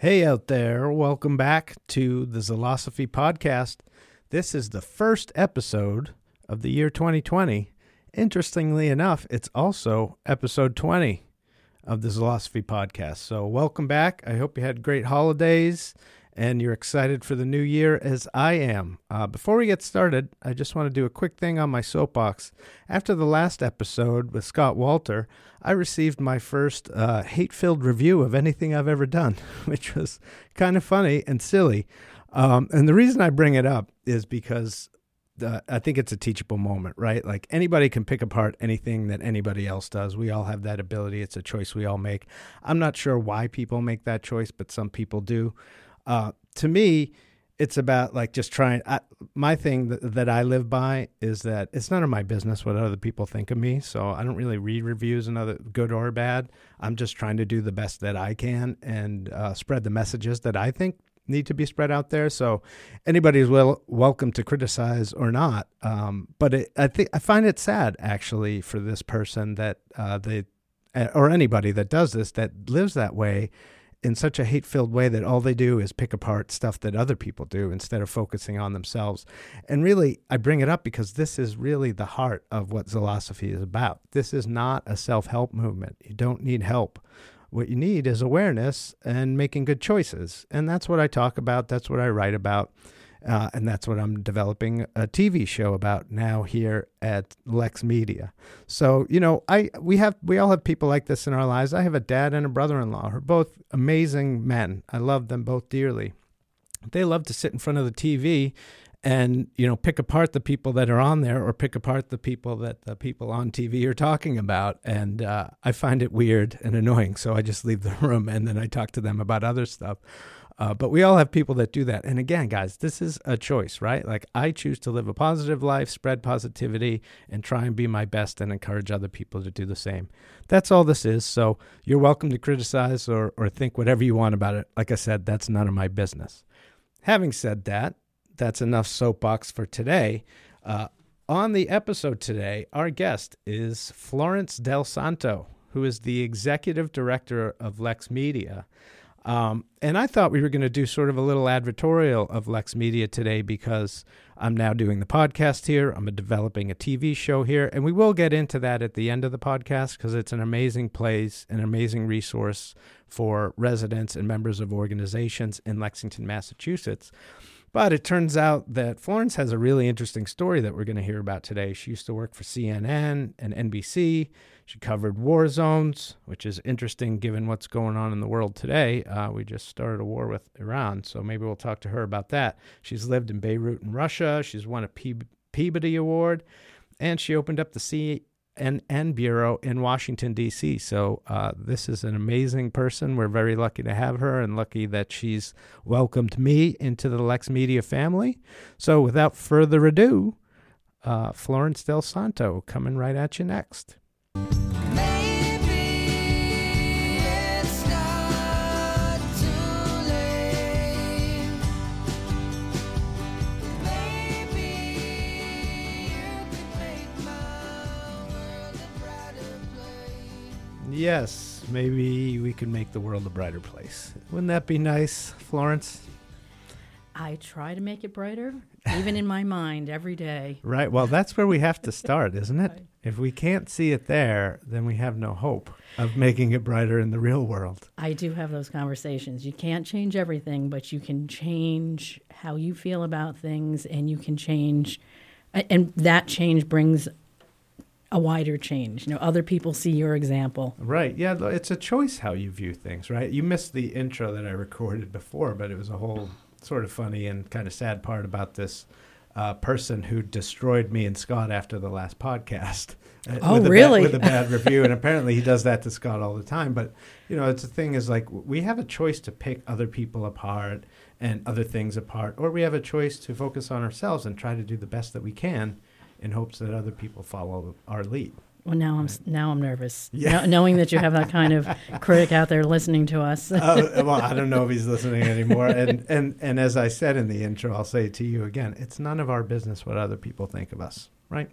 Hey out there, welcome back to the Zilosophy Podcast. This is the first episode of the year 2020. Interestingly enough, it's also episode 20 of the Zilosophy Podcast. So, welcome back. I hope you had great holidays and you're excited for the new year as I am. Uh, before we get started, I just want to do a quick thing on my soapbox. After the last episode with Scott Walter, I received my first uh, hate filled review of anything I've ever done, which was kind of funny and silly. Um, and the reason I bring it up is because uh, I think it's a teachable moment, right? Like anybody can pick apart anything that anybody else does. We all have that ability. It's a choice we all make. I'm not sure why people make that choice, but some people do. Uh, to me, it's about like just trying. I, my thing that, that I live by is that it's none of my business what other people think of me. So I don't really read reviews and other good or bad. I'm just trying to do the best that I can and uh, spread the messages that I think need to be spread out there. So anybody is well welcome to criticize or not. Um, but it, I think I find it sad actually for this person that uh, they or anybody that does this that lives that way in such a hate filled way that all they do is pick apart stuff that other people do instead of focusing on themselves. And really, I bring it up because this is really the heart of what Zilosophy is about. This is not a self help movement. You don't need help. What you need is awareness and making good choices. And that's what I talk about. That's what I write about. Uh, and that's what I'm developing a TV show about now here at Lex Media. So you know, I we have we all have people like this in our lives. I have a dad and a brother-in-law who are both amazing men. I love them both dearly. They love to sit in front of the TV and you know pick apart the people that are on there or pick apart the people that the people on TV are talking about and uh, I find it weird and annoying so I just leave the room and then I talk to them about other stuff uh, but we all have people that do that. And again, guys, this is a choice, right? Like I choose to live a positive life, spread positivity, and try and be my best and encourage other people to do the same. That's all this is. So you're welcome to criticize or, or think whatever you want about it. Like I said, that's none of my business. Having said that, that's enough soapbox for today. Uh, on the episode today, our guest is Florence Del Santo, who is the executive director of Lex Media. Um, and I thought we were going to do sort of a little advertorial of Lex Media today because I'm now doing the podcast here. I'm developing a TV show here, and we will get into that at the end of the podcast because it's an amazing place, an amazing resource for residents and members of organizations in Lexington, Massachusetts. But it turns out that Florence has a really interesting story that we're going to hear about today. She used to work for CNN and NBC. She covered war zones, which is interesting given what's going on in the world today. Uh, we just started a war with Iran, so maybe we'll talk to her about that. She's lived in Beirut in Russia. She's won a Peabody Award, and she opened up the CNN Bureau in Washington, D.C. So uh, this is an amazing person. We're very lucky to have her and lucky that she's welcomed me into the Lex Media family. So without further ado, uh, Florence Del Santo coming right at you next. Yes, maybe we can make the world a brighter place. Wouldn't that be nice, Florence? I try to make it brighter, even in my mind, every day. Right. Well, that's where we have to start, isn't it? If we can't see it there, then we have no hope of making it brighter in the real world. I do have those conversations. You can't change everything, but you can change how you feel about things, and you can change, and that change brings a wider change. You know, other people see your example. Right. Yeah, it's a choice how you view things, right? You missed the intro that I recorded before, but it was a whole sort of funny and kind of sad part about this uh, person who destroyed me and Scott after the last podcast. Uh, oh, with really? Bad, with a bad review, and apparently he does that to Scott all the time. But you know, it's the thing is like we have a choice to pick other people apart and other things apart, or we have a choice to focus on ourselves and try to do the best that we can in hopes that other people follow our lead. Well, now I'm now I'm nervous. Yeah. knowing that you have that kind of critic out there listening to us. uh, well, I don't know if he's listening anymore. And and and as I said in the intro, I'll say it to you again: it's none of our business what other people think of us, right?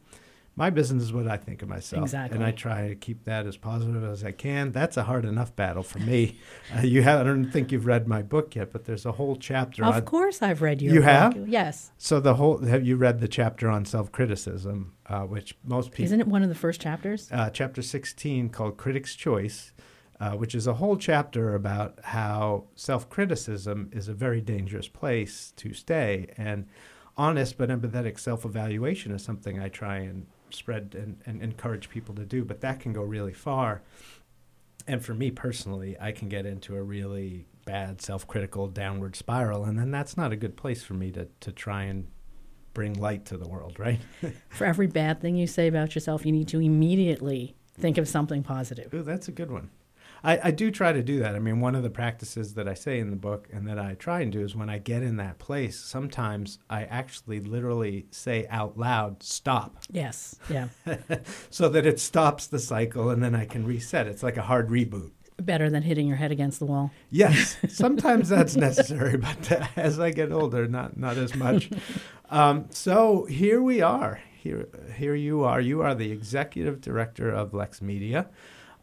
My business is what I think of myself, Exactly. and I try to keep that as positive as I can. That's a hard enough battle for me. uh, you have, I don't think you've read my book yet, but there's a whole chapter on. Of course, I've read your You book. have? Yes. So the whole have you read the chapter on self criticism, uh, which most people Isn't it one of the first chapters? uh, chapter 16 called Critic's Choice, uh, which is a whole chapter about how self criticism is a very dangerous place to stay. And honest but empathetic self evaluation is something I try and spread and, and encourage people to do, but that can go really far. And for me personally, I can get into a really bad self critical downward spiral, and then that's not a good place for me to, to try and bring light to the world, right? For every bad thing you say about yourself, you need to immediately think of something positive. Ooh, that's a good one. I, I do try to do that. I mean, one of the practices that I say in the book and that I try and do is when I get in that place, sometimes I actually literally say out loud, stop, Yes. Yeah. so that it stops the cycle and then I can reset. It's like a hard reboot. Better than hitting your head against the wall. Yes, sometimes that's necessary, but as I get older, not not as much. Um, so here we are. Here, here you are. You are the executive director of Lex Media.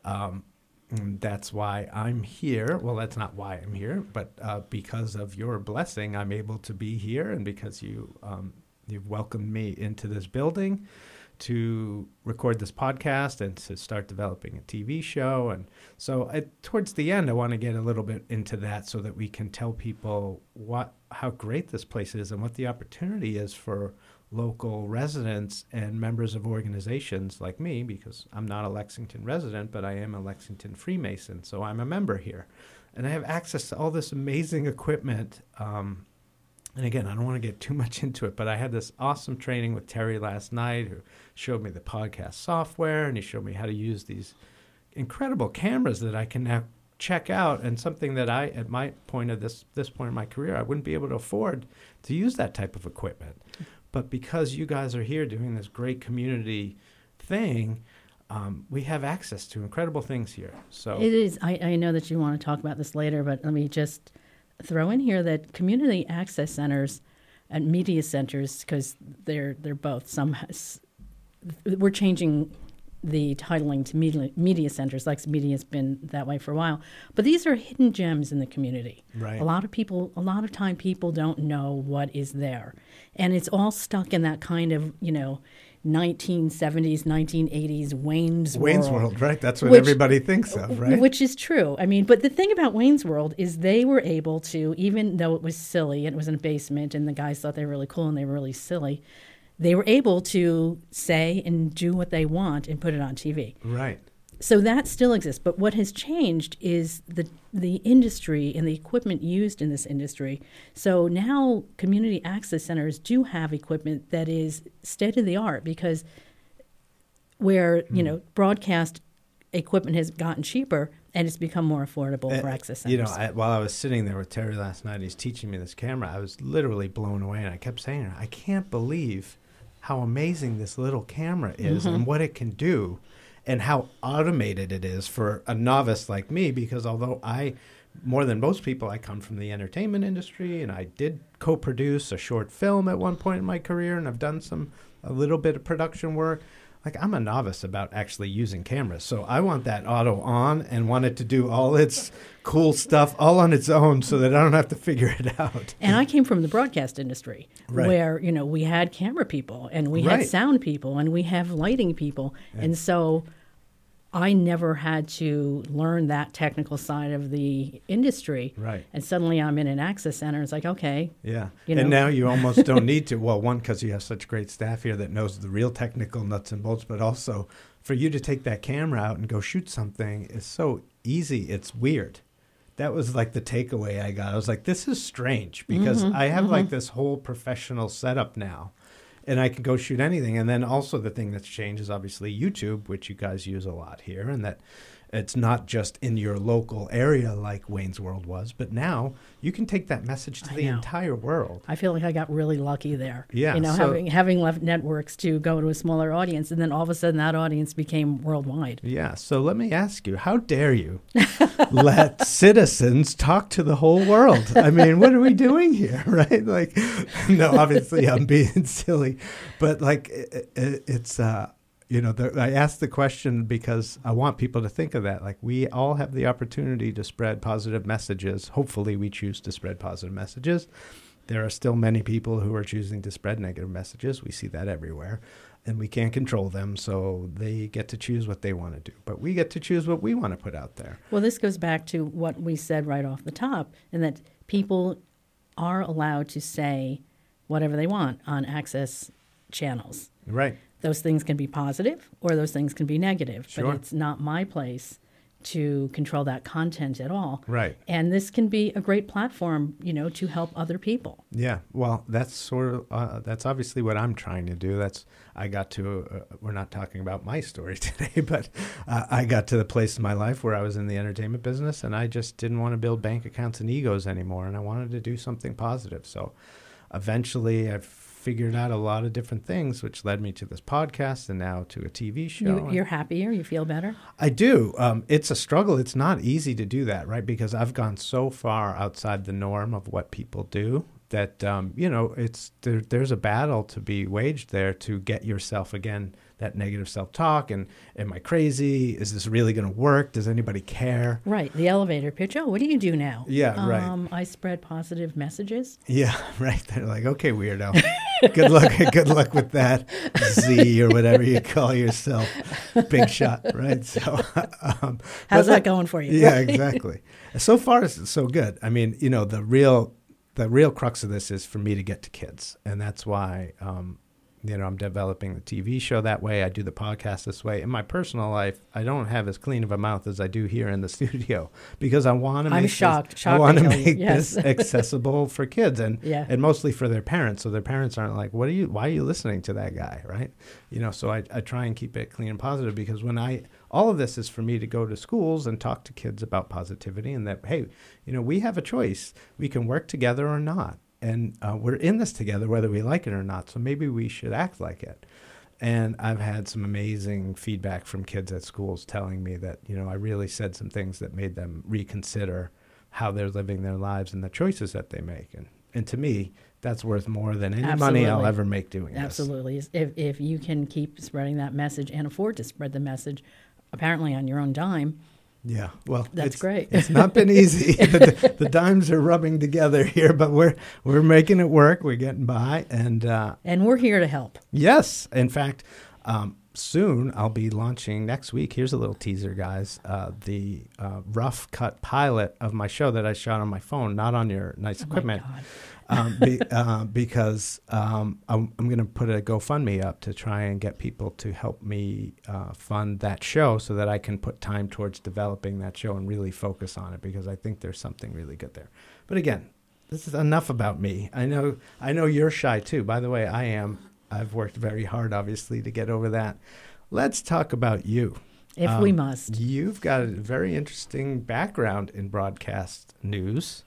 Um, and that's why I'm here. Well, that's not why I'm here, but uh, because of your blessing, I'm able to be here, and because you um, you've welcomed me into this building to record this podcast and to start developing a TV show. And so, I, towards the end, I want to get a little bit into that so that we can tell people what how great this place is and what the opportunity is for local residents and members of organizations like me because I'm not a Lexington resident, but I am a Lexington Freemason, so I'm a member here. And I have access to all this amazing equipment. Um, and again, I don't want to get too much into it, but I had this awesome training with Terry last night who showed me the podcast software and he showed me how to use these incredible cameras that I can now check out and something that I at my point of this this point in my career I wouldn't be able to afford to use that type of equipment. But because you guys are here doing this great community thing, um, we have access to incredible things here. So It is. I, I know that you want to talk about this later, but let me just throw in here that community access centers and media centers, because they're they're both. Some we're changing the titling to media, media centers. Lex Media has been that way for a while, but these are hidden gems in the community. Right. A lot of people, a lot of time, people don't know what is there, and it's all stuck in that kind of you know. 1970s, 1980s Wayne's Wayne's World. World, right? That's what Which- everybody thinks of, right? Which is true. I mean, but the thing about Wayne's World is they were able to, even though it was silly and it was in a basement and the guys thought they were really cool and they were really silly, they were able to say and do what they want and put it on TV. right. So that still exists. But what has changed is the the industry and the equipment used in this industry. So now community access centers do have equipment that is state of the art because where Hmm. you know broadcast equipment has gotten cheaper and it's become more affordable for Uh, access You know, I, while I was sitting there with Terry last night, he's teaching me this camera. I was literally blown away, and I kept saying, "I can't believe how amazing this little camera is Mm-hmm. and what it can do, and how automated it is for a novice like me." Because although I, more than most people, I come from the entertainment industry, and I did co-produce a short film at one point in my career, and I've done some a little bit of production work like I'm a novice about actually using cameras. So I want that auto on and want it to do all its cool stuff all on its own so that I don't have to figure it out. And I came from the broadcast industry Right. where, you know, we had camera people and we Right. had sound people and we have lighting people. And so I never had to learn that technical side of the industry. Right. And suddenly I'm in an access center. It's like, okay, Yeah. You and now you almost don't need to. Well, one, because you have such great staff here that knows the real technical nuts and bolts, but also for you to take that camera out and go shoot something is so easy. It's weird. That was like the takeaway I got. I was like, this is strange because mm-hmm. I have mm-hmm. like this whole professional setup now and I can go shoot anything. And then also the thing that's changed is obviously YouTube, which you guys use a lot here, and that it's not just in your local area like Wayne's World was, but now you can take that message to I the know. entire world. I feel like I got really lucky there. Yeah, You know, so- having having left networks to go to a smaller audience and then all of a sudden that audience became worldwide. Yeah. So let me ask you, how dare you let citizens talk to the whole world? I mean, what are we doing here, right? Like, no, obviously I'm being silly, but like, it, it, it's, uh, you know, the, I asked the question because I want people to think of that. Like, we all have the opportunity to spread positive messages. Hopefully, we choose to spread positive messages. There are still many people who are choosing to spread negative messages. We see that everywhere. And we can't control them, so they get to choose what they want to do. But we get to choose what we want to put out there. Well, this goes back to what we said right off the top, and that people are allowed to say whatever they want on access channels. Right. Those things can be positive or those things can be negative, Sure. but it's not my place to control that content at all. Right. And this can be a great platform, you know, to help other people. Yeah, well, that's sort of uh, that's obviously what I'm trying to do. That's I got to. Uh, we're not talking about my story today, but uh, I got to the place in my life where I was in the entertainment business, and I just didn't want to build bank accounts and egos anymore, and I wanted to do something positive. So, eventually, I figured out a lot of different things, which led me to this podcast and now to a TV show. You, you're happier, you feel better. I do. Um, it's a struggle. It's not easy to do that, right? Because I've gone so far outside the norm of what people do that um, you know it's there, there's a battle to be waged there to get yourself again that negative self-talk and am i crazy is this really going to work does anybody care Right. The elevator pitch. Oh, what do you do now? Yeah, right. Um, I spread positive messages. yeah right they're like okay weirdo good luck good luck with that z or whatever you call yourself big shot right so um, How's that going for you? yeah, exactly. So far, it's so good. I mean, you know, the real the real crux of this is for me to get to kids, and that's why. Um, you know, I'm developing the TV show that way. I do the podcast this way. In my personal life, I don't have as clean of a mouth as I do here in the studio because I want to make I'm this- shocked- I want to to hear you. make Yes. this accessible for kids and Yeah. and mostly for their parents. So their parents aren't like, "What are you? Why are you listening to that guy?" Right? You know. So I I try and keep it clean and positive because when I all of this is for me to go to schools and talk to kids about positivity and that hey, you know, we have a choice. We can work together or not, and uh, we're in this together whether we like it or not. So maybe we should act like it. And I've had some amazing feedback from kids at schools telling me that, you know, I really said some things that made them reconsider how they're living their lives and the choices that they make. And, and to me, that's worth more than any money I'll ever make doing this. Absolutely. If, if you can keep spreading that message and afford to spread the message, apparently on your own dime, Yeah, well, That's it's, great. it's not been easy. the, the dimes are rubbing together here, but we're we're making it work. We're getting by, and uh, and we're here to help. Yes. In fact, um, soon I'll be launching next week. Here's a little teaser, guys. Uh, the uh, rough cut pilot of my show that I shot on my phone, not on your nice Oh equipment. Um, be, uh, because um, I'm, I'm going to put a GoFundMe up to try and get people to help me uh, fund that show so that I can put time towards developing that show and really focus on it because I think there's something really good there. But again, this is enough about me. I know I know you're shy too. By the way, I am. I've worked very hard, obviously, to get over that. Let's talk about you. If we Um, must. You've got a very interesting background in broadcast news.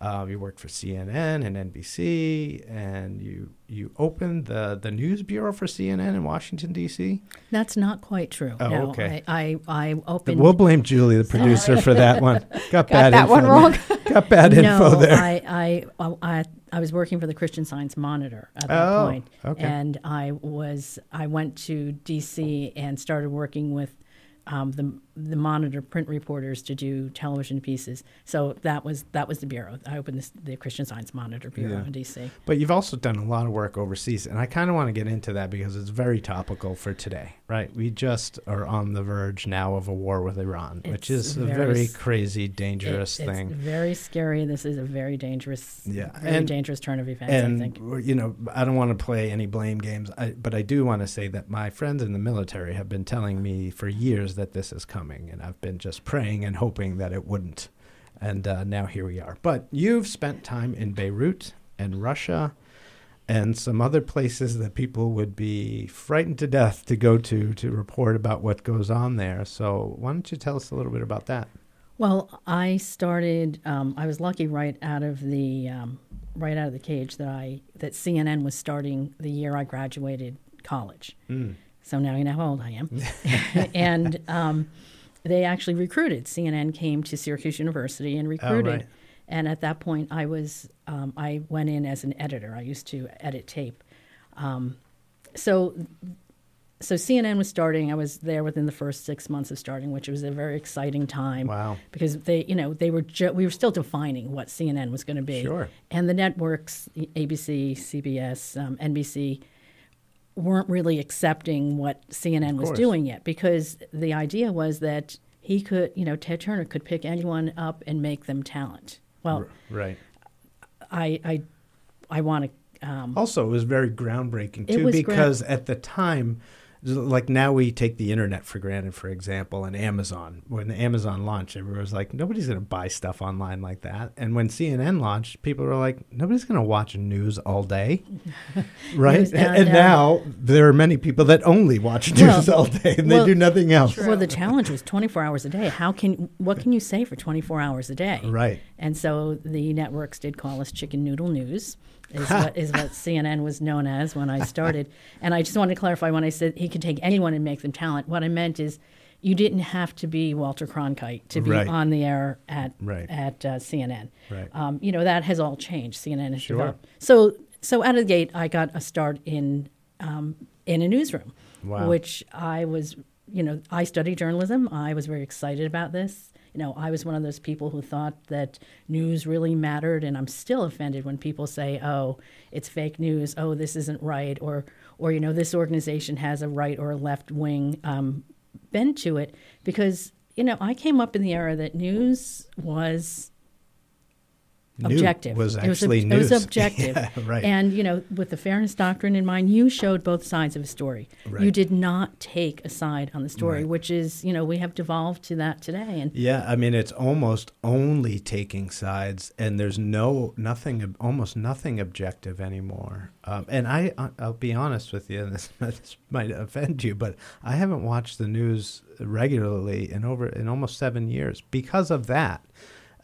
Uh, you worked for CNN and NBC, and you you opened the the news bureau for CNN in Washington D.C. That's not quite true. Oh, no, okay. I, I, I opened. We'll blame Julie, the producer, for that one. Got, bad that info one there. wrong. Got bad no, info there. I, I, I, I was working for the Christian Science Monitor at that Oh, point, okay. and I was I went to DC and started working with um, the the Monitor print reporters to do television pieces. So that was that was the bureau. I opened this, the Christian Science Monitor bureau Yeah. in DC. But you've also done a lot of work overseas, and I kind of want to get into that because it's very topical for today, right? We just are on the verge now of a war with Iran, which It's is a very very crazy, dangerous It- thing. Very scary. This is a very dangerous, Yeah, very and- dangerous turn of events. I think. you know i don't want to play any blame games I, but i do want to say that my friends in the military have been telling me for years that this is coming and i've been just praying and hoping that it wouldn't and uh, now here we are but you've spent time in beirut and russia and some other places that people would be frightened to death to go to to report about what goes on there so why don't you tell us a little bit about that Well, I started. Um, I was lucky right out of the um, right out of the cage that I that CNN was starting the year I graduated college. Mm. So now you know how old I am. and um, they actually recruited. CNN came to Syracuse University and recruited. Oh, right. And at that point, I was um, I went in as an editor. I used to edit tape. Um, so so CNN was starting. I was there within the first six months of starting, which was a very exciting time. Wow. Because they, you know, they were ju- we were still defining what CNN was going to be. Sure. And the networks, ABC, CBS, um, NBC, weren't really accepting what CNN was doing yet because the idea was that he could, you know, Ted Turner could pick anyone up and make them talent. Well, Right. I, I, I want to. Um, Also, it was very groundbreaking too, because at the time, like now we take the internet for granted, for example, and Amazon. When Amazon launched, everyone was like, nobody's going to buy stuff online like that. And when CNN launched, people were like, nobody's going to watch news all day, right? Now- and now- now there are many people that only watch Well- news all day and well, they do nothing else. Well, the challenge was 24 hours a day. How can what can you say for 24 hours a day? Right. And so the networks did call us chicken noodle news. Is what, is what CNN was known as when I started. And I just wanted to clarify when I said he could take anyone and make them talent. What I meant is you didn't have to be Walter Cronkite to be Right. on the air at Right. at uh, CNN. Right. Um, you know that has all changed. CNN has Sure. developed. So so out of the gate, I got a start in um, in a newsroom, Wow. which I was. You know, I studied journalism. I was very excited about this. You know, I was one of those people who thought that news really mattered, and I'm still offended when people say, "Oh, it's fake news. Oh, this isn't right," or, or you know, this organization has a right or a left wing um, bent to it. Because you know, I came up in the era that news was objective. was It was, actually ob- it was objective. Yeah, right. And you know, with the fairness doctrine in mind, you showed both sides of a story. You did not take a side on the story, Right. which is, you know, we have devolved to that today. And Yeah, I mean it's almost only taking sides, and there's no nothing, almost nothing objective anymore. Um, and I, I'll be honest with you, and this, this might offend you, but I haven't watched the news regularly in over in almost seven years because of that.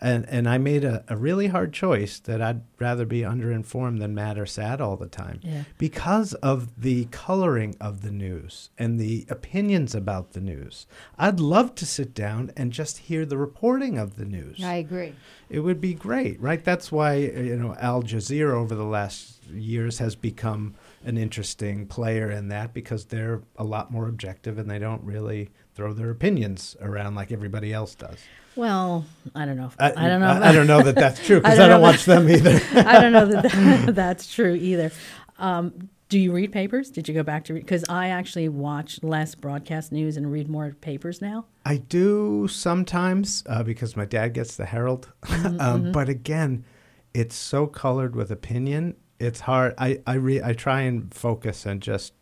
And and I made a, a really hard choice that I'd rather be underinformed than mad or sad all the time Yeah. because of the coloring of the news and the opinions about the news. I'd love to sit down and just hear the reporting of the news. I agree. It would be great, right? That's why you know Al Jazeera over the last years has become an interesting player in that because they're a lot more objective and they don't really throw their opinions around like everybody else does. well, I don't know. If, I, don't know. I, I don't know that that's true because I I don't don't, know watch them either. I don't know that, that that's true either. Um, do you read papers? Did you go back to read? Because I actually watch less broadcast news and read more papers now. I do sometimes uh, because my dad gets the Herald, um, but again, it's so colored with opinion. It's hard. I I re- I try and focus and just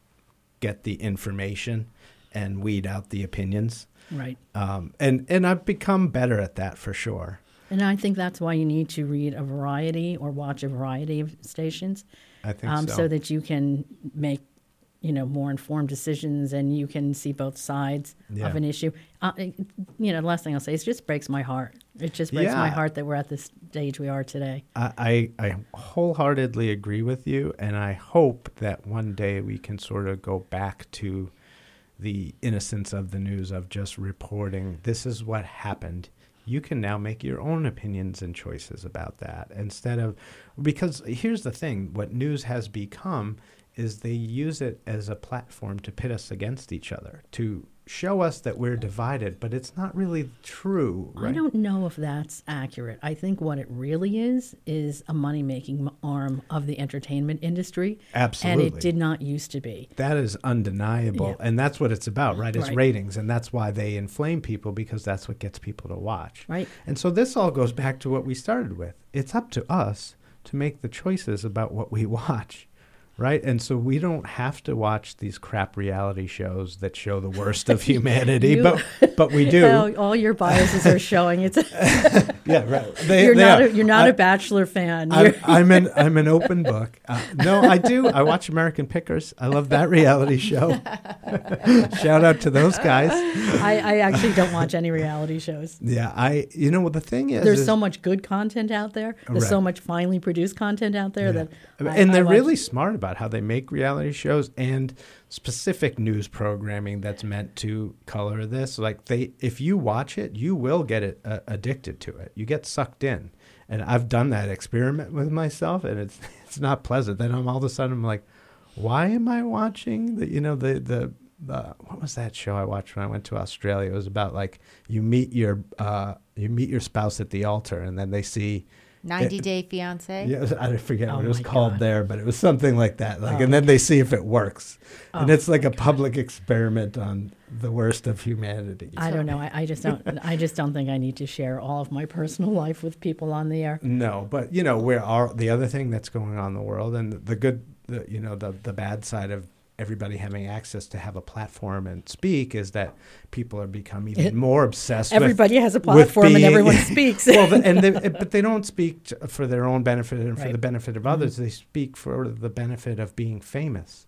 get the information and weed out the opinions. Right. Um, and and I've become better at that for sure. And I think that's why you need to read a variety or watch a variety of stations. I think um, so. so that you can make you know more informed decisions and you can see both sides Yeah. of an issue uh, you know the last thing i'll say is it just breaks my heart it just breaks my heart that we're at this stage we are today I, I I wholeheartedly agree with you, and I hope that one day we can sort of go back to the innocence of the news of just reporting this is what happened. You can now make your own opinions and choices about that instead of because here's the thing what news has become is they use it as a platform to pit us against each other, to show us that we're divided, but it's not really true, right? i don't know if that's accurate i think what it really is is a money-making arm of the entertainment industry Absolutely. and it did not used to be That is undeniable. Yeah. And that's what it's about, right? It's Right. ratings. And that's why they inflame people because that's what gets people to watch. right And so this all goes back to what we started with. It's up to us to make the choices about what we watch. Right? And so we don't have to watch these crap reality shows that show the worst of humanity, You- but but we do. all, all your biases are showing it's yeah, right. They, you're they not a, you're not I- a bachelor fan I'm, I'm an I'm an open book. Uh, no, I do. I watch American Pickers. I love that reality show. Shout out to those guys. I, I actually don't watch any reality shows Yeah, I. You know what the thing is? There's is- so much good content out there. There's so much finely produced content out there Yeah. that and I they're really smart about how they make reality shows and specific news programming that's meant to color this. Like they, if you watch it, you will get it uh, addicted to it. You get sucked in, and I've done that experiment with myself, and it's it's not pleasant. Then I'm all of a sudden I'm like, why am I watching the you know the the the what was that show I watched when I went to Australia? It was about like you meet your uh, you meet your spouse at the altar, and then they see. 90 Day Fiance. Yeah, I forget Oh what it was called God. there, but it was something like that. Like, Oh. and then oh. they see if it works, and Oh it's like a public experiment on the worst of humanity. I don't know. I, I just don't. I just don't think I need to share all of my personal life with people on the air. No, but you know, where are the other thing that's going on in the world, and the good, the, you know, the the bad side of everybody having access to have a platform and speak is that people are become even It- more obsessed. with- Everybody has a with platform and everyone speaks. well, the, and they, but they don't speak t- for their own benefit and for Right. the benefit of others. They speak for the benefit of being famous.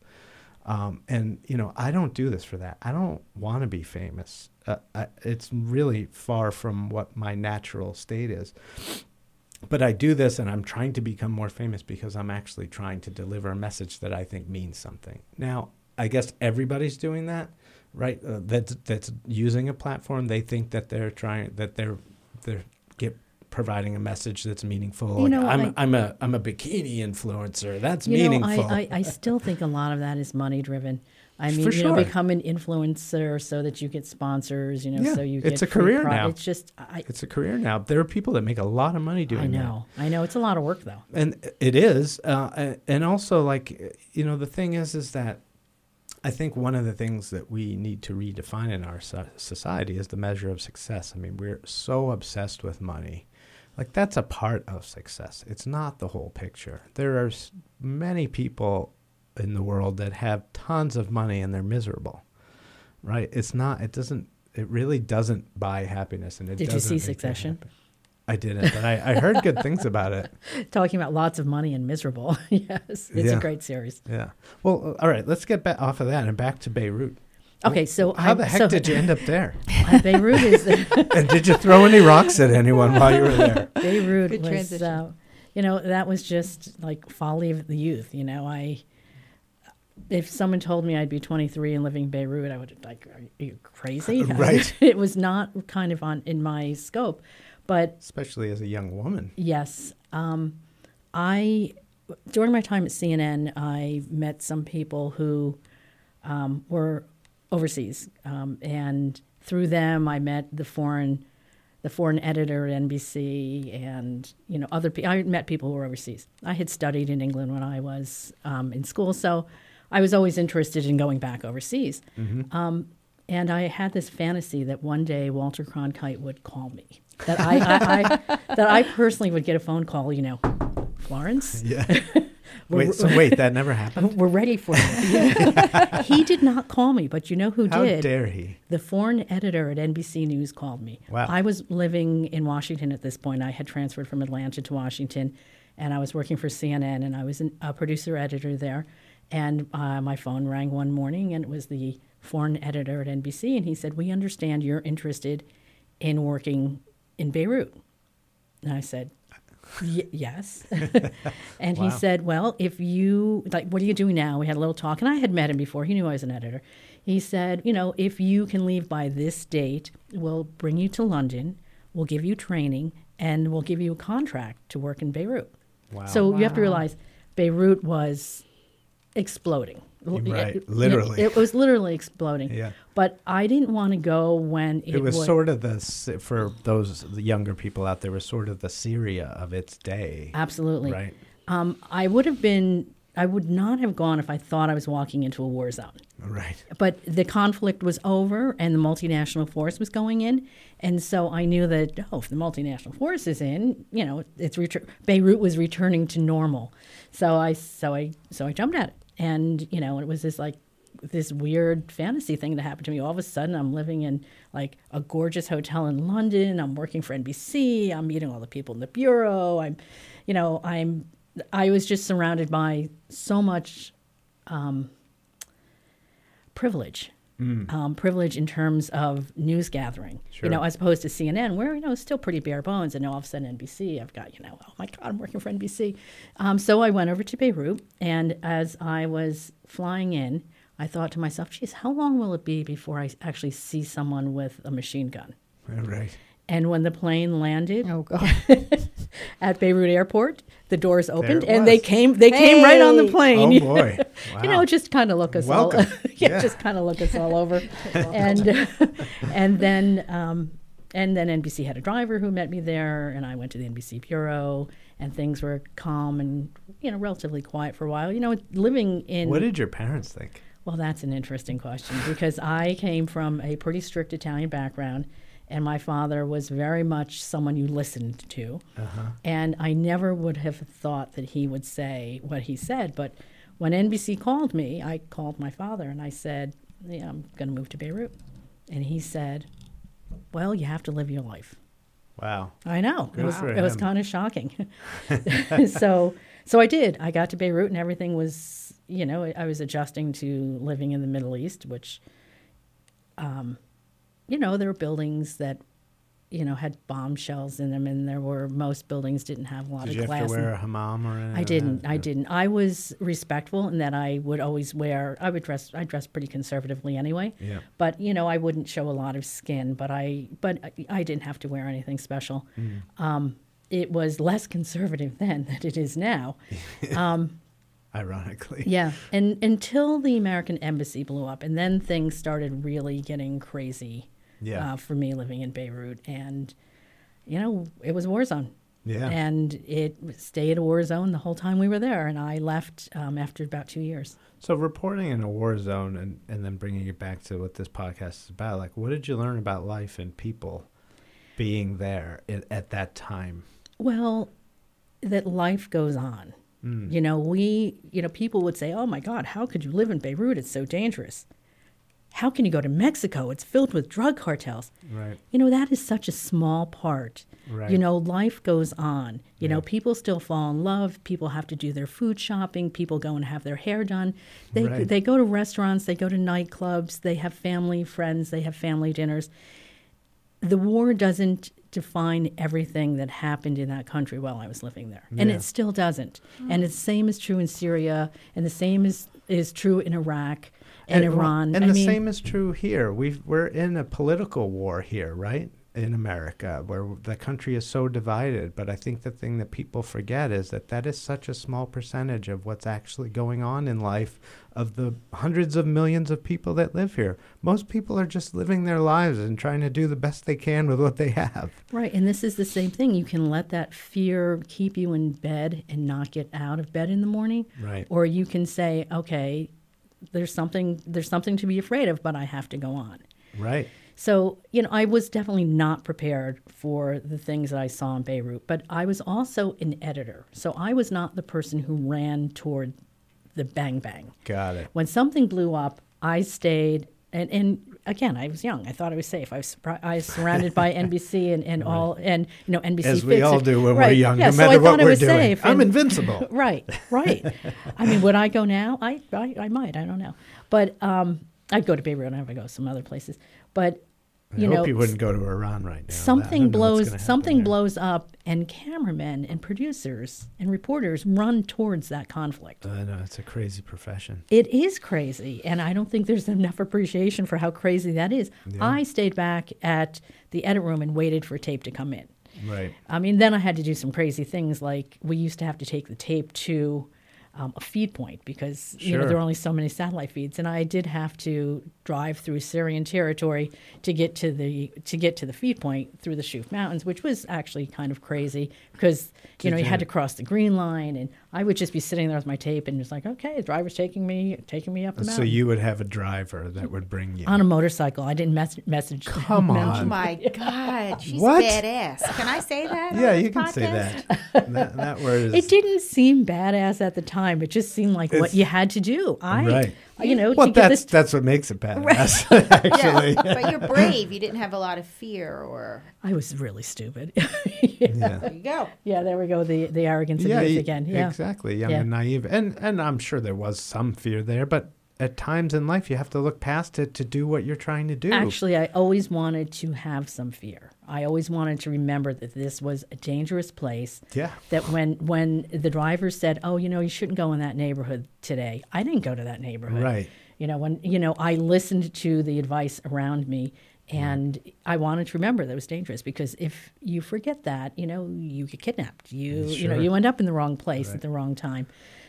Um, and you know, I don't do this for that. I don't want to be famous. Uh, I, it's really far from what my natural state is. But I do this, and I'm trying to become more famous because I'm actually trying to deliver a message that I think means something. Now, I guess everybody's doing that, right? Uh, that's that's using a platform. They think that they're trying that they're they're providing a message that's meaningful. You Like, know, I'm I- I'm a I'm a bikini influencer. That's You know. I, I, I still think a lot of that is money driven. I mean, For you know, sure. become an influencer so that you get sponsors. You know, Yeah, so you it's a career pro- now. It's just, I, it's a career now. There are people that make a lot of money doing I that. know, I know, it's a lot of work though. and it is uh, and also like you know the thing is is that i think one of the things that we need to redefine in our so- society is the measure of success i mean we're so obsessed with money like that's a part of success it's not the whole picture there are many people in the world that have tons of money and they're miserable right it's not it doesn't it really doesn't buy happiness and it Did you see Succession? i didn't but I, I heard good things about it Talking about lots of money and miserable. yes, it's Yeah. a great series. Yeah. Well, all right. Let's get back off of that and back to Beirut. Okay, so How I, the heck so, did you end up there? uh, Beirut is and did you throw any rocks at anyone while you were there? Beirut Good was, transition. uh, you know, that was just like folly of the youth. You know, I, if someone told me I'd be 23 and living in Beirut, I would like, are you crazy? Right. it was not kind of on in my scope, but Especially as a young woman. yes, um, I during my time at CNN, I met some people who um, were overseas, um, and through them, I met the foreign the foreign editor at NBC, and you know other people. I met people who were overseas. I had studied in England when I was um, in school, so I was always interested in going back overseas. Um, and I had this fantasy that one day Walter Cronkite would call me. That I, I, I that I personally would get a phone call. You know, Florence, Yeah. Wait, so wait, that never happened? we're ready for you. he did not call me, but you know who How did? How dare he? The foreign editor at NBC News called me. Wow. I was living in Washington at this point. I had transferred from Atlanta to Washington, and I was working for CNN, and I was an, a producer editor there. And uh, my phone rang one morning, and it was the foreign editor at NBC, and he said, "We understand you're interested in working in Beirut." And I said, y- "Yes." and he said, "Well, if you like, what are you doing now?" We had a little talk, and I had met him before. He knew I was an editor. He said, "You know, if you can leave by this date, we'll bring you to London. We'll give you training, and we'll give you a contract to work in Beirut." Wow. So you have to realize, Beirut was exploding. Right, it- literally. It, was literally exploding. Yeah. But I didn't want to go when it, It was wa- sort of the, for those younger people out there, was sort of the Syria of its day. absolutely. Right. Um, I would have been. I would not have gone if I thought I was walking into a war zone. Right. But the conflict was over and the multinational force was going in. And so I knew that, oh, if the multinational force is in, you know, it's retur- Beirut was returning to normal. So I, so I, so I jumped at it. And, you know, it was this like, this weird fantasy thing that happened to me. All of a sudden, I'm living in like a gorgeous hotel in London. I'm working for NBC. I'm meeting all the people in the bureau. I'm, you know, I'm, I was just surrounded by so much um, privilege. Um, privilege in terms of news gathering, Sure. you know, as opposed to CNN, where you know it's still pretty bare bones, and now all of a sudden NBC, I've got you know, oh my God, I'm working for NBC. Um, so I went over to Beirut, and as I was flying in, I thought to myself, "Geez, how long will it be before I actually see someone with a machine gun?" Right. And when the plane landed Oh God. at Beirut Airport, the doors opened and they came they came right on the plane. Oh boy! you know, just kind of look us Welcome. all, yeah, Yeah. just kind of look us all over, and and then um, and then NBC had a driver who met me there, and I went to the NBC bureau, and things were calm and you know relatively quiet for a while. You know, living in What did your parents think? well, that's an interesting question because I came from a pretty strict Italian background, and my father was very much someone you listened to. And I never would have thought that he would say what he said. But when NBC called me, I called my father and I said, yeah, I'm going to move to Beirut. And he said, Well, you have to live your life. Wow. I know. Good it was, it was kind of shocking. so so I did. I got to Beirut and everything was, you know, I, I was adjusting to living in the Middle East, which, um, you know, there were buildings that, you know, had bombshells in them, and there were most buildings didn't have a lot Did of you have glass. to wear a hammam or anything? I didn't. I didn't. I was respectful in that I would always wear. I would dress. I dressed pretty conservatively anyway. Yeah. But you know, I wouldn't show a lot of skin. But I. But I, didn't have to wear anything special. Mm-hmm. Um, it was less conservative then than it is now. Ironically. Yeah. And until the American embassy blew up, and then things started really getting crazy. Yeah. Uh, for me living in Beirut, and you know, it was a war zone. Yeah. And it stayed a war zone the whole time we were there. And I left um, after about two years. So reporting in a war zone and, and then bringing it back to what this podcast is about, like what did you learn about life and people being there at, at that time? Well, that life goes on. Mm. You know, we, you know, people would say, oh my God, how could you live in Beirut? It's so dangerous. How can you go to Mexico? It's filled with drug cartels. Right. You know, that is such a small part. Right. You know, life goes on. You know, people still fall in love. People have to do their food shopping. People go and have their hair done. They, Right. they go to restaurants, they go to nightclubs, they have family, friends, they have family dinners. The war doesn't define everything that happened in that country while I was living there. And it still doesn't. And mm. the same is true in Syria, and the same is, is true in Iraq and, well, Iran. And I the mean, same is true here. We've, we're in a political war here, right? In America, where the country is so divided. But I think the thing that people forget is that that is such a small percentage of what's actually going on in life of the hundreds of millions of people that live here. Most people are just living their lives and trying to do the best they can with what they have. Right, and this is the same thing. You can let that fear keep you in bed and not get out of bed in the morning, Right. or you can say, "Okay, there's something there's something to be afraid of, but I have to go on." Right. So, you know, I was definitely not prepared for the things that I saw in Beirut, but I was also an editor. So I was not the person who ran toward the bang bang. Got it. When something blew up, I stayed, and, and again, I was young. I thought I was safe. I was, I was surrounded by NBC and, and all, and you know, NBC. As we all do when we're Right. young, yeah, no so matter I what thought I we're was doing. safe. I'm and- invincible. right, right. I mean, would I go now? I, I, I might. I don't know, but um, I'd go to Beirut. I would go some other places, but I you hope know, you wouldn't go to Iran right now. Something don't know what's blows something there. blows up and cameramen and producers and reporters run towards that conflict I know it's a crazy profession. it is crazy and i don't think there's enough appreciation for how crazy that is i stayed back at the edit room and waited for tape to come in Right. i mean then i had to do some crazy things like we used to have to take the tape to um, a feed point because you know there are only so many satellite feeds, and I did have to drive through Syrian territory to get to the to get to the feed point through the Shuf Mountains, which was actually kind of crazy because you know you- had to cross the green line, and I would just be sitting there with my tape and just like, okay, the driver's taking me taking me up the mountain. So you would have a driver that would bring you. on a motorcycle. I didn't mes- message. Come on. Oh my God, she's What? badass. Can I say that? yeah, this you can say that. that. That word is. It didn't seem badass at the time. It just seemed like what you had to do. I, Right. You know, well, to get that's this. that's what makes it badass. Actually, Yeah, but you're brave. You didn't have a lot of fear, or I was really stupid. yeah. there you go. yeah, there we go. The the arrogance of Yeah, youth again. Yeah. exactly. Young Yeah. and naive, and and I'm sure there was some fear there, but at times in life you have to look past it to do what you're trying to do. Actually, I always wanted to have some fear. I always wanted to remember that this was a dangerous place. Yeah. That when when the driver said, "Oh, you know, you shouldn't go in that neighborhood today," I didn't go to that neighborhood. Right. You know, when you know, I listened to the advice around me, And I wanted to remember that it was dangerous because if you forget that, you know, you get kidnapped. You you know, you end up in the wrong place Right. at the wrong time.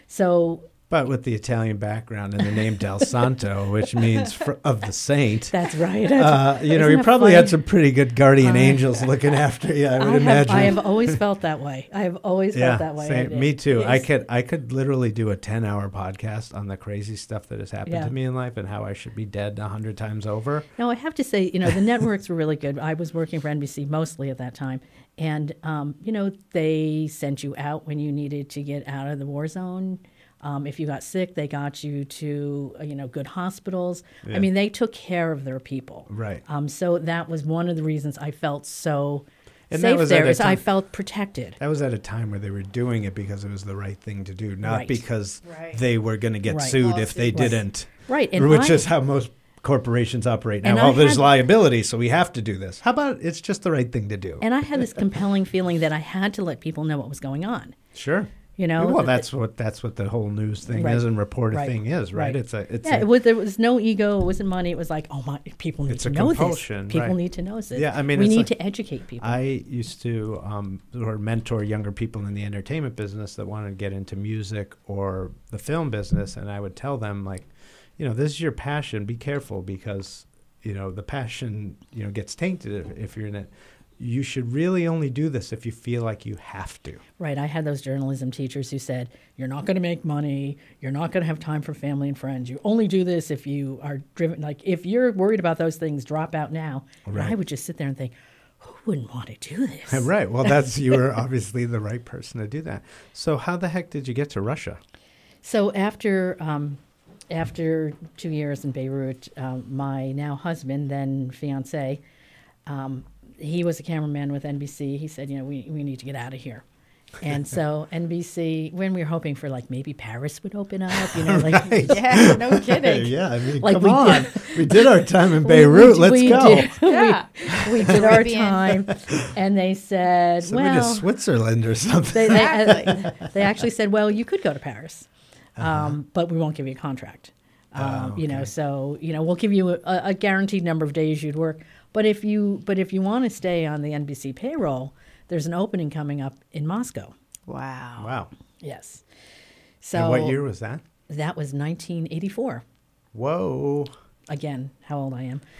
So But with the Italian background and the name Del Santo, which means fr- of the saint, that's right. uh, you know, you probably had some pretty good guardian angels looking after you. I would I have, imagine. I have always felt that way. I have always yeah, felt that way. same. Me too. I could I could literally do a ten hour podcast on the crazy stuff that has happened Yeah. to me in life and how I should be dead a hundred times over. No, I have to say, you know, the networks were really good. I was working for NBC mostly at that time. And, um, you know, they sent you out when you needed to get out of the war zone. Um, if you got sick, they got you to, uh, you know, good hospitals. Yeah. I mean, they took care of their people. Right. Um, so that was one of the reasons I felt so And that safe was at there, a I felt protected. That was at a time where they were doing it because it was the right thing to do, not Right. because Right. they were going to get Right. sued if they didn't. Right. And which I, is how most corporations operate now. And Oh, there's had- liability, so we have to do this. How about it's just the right thing to do? and I had this compelling feeling that I had to let people know what was going on. Sure. You know, well, that's what that's what the whole news thing Right. is and reporter Right. thing is, right? Right. It's a it's Yeah, a, it was, there was no ego. It wasn't money. It was like, oh my, people need It's to a know compulsion, this. People need to know this. Yeah, I mean, we need like- to educate people. I used to um, or mentor younger people in the entertainment business that wanted to get into music or the film business, and I would tell them like, you know, this is your passion. Be careful because you know the passion you know gets tainted if, if you're in it. You should really only do this if you feel like you have to. right. I had those journalism teachers who said, you're not going to make money. You're not going to have time for family and friends. You only do this if you are driven. Like, if you're worried about those things, drop out now. And I would just sit there and think, who wouldn't want to do this? Right. Well, that's you were obviously the right person to do that. So, how the heck did you get to Russia? So after um, after two years in Beirut, um, my now husband, then fiance, um, he was a cameraman with NBC. He said, you know, we, we need to get out of here. And so NBC, when we were hoping for like maybe Paris would open up, you know, like Yeah, no kidding. yeah, I mean, Like come we on. did. we did our time in Beirut. we- Let's we go. Did, Yeah. we, we did our time, and they said, Send me to well, Switzerland or something. they, they, Exactly. they actually said, well, you could go to Paris, um, but we won't give you a contract. Um, You know, so you know we'll give you a, a guaranteed number of days you'd work. But if you but if you want to stay on the NBC payroll, there's an opening coming up in Moscow. Wow. Wow. Yes. And So what year was that? that was 1984. Whoa. Again, how old I am.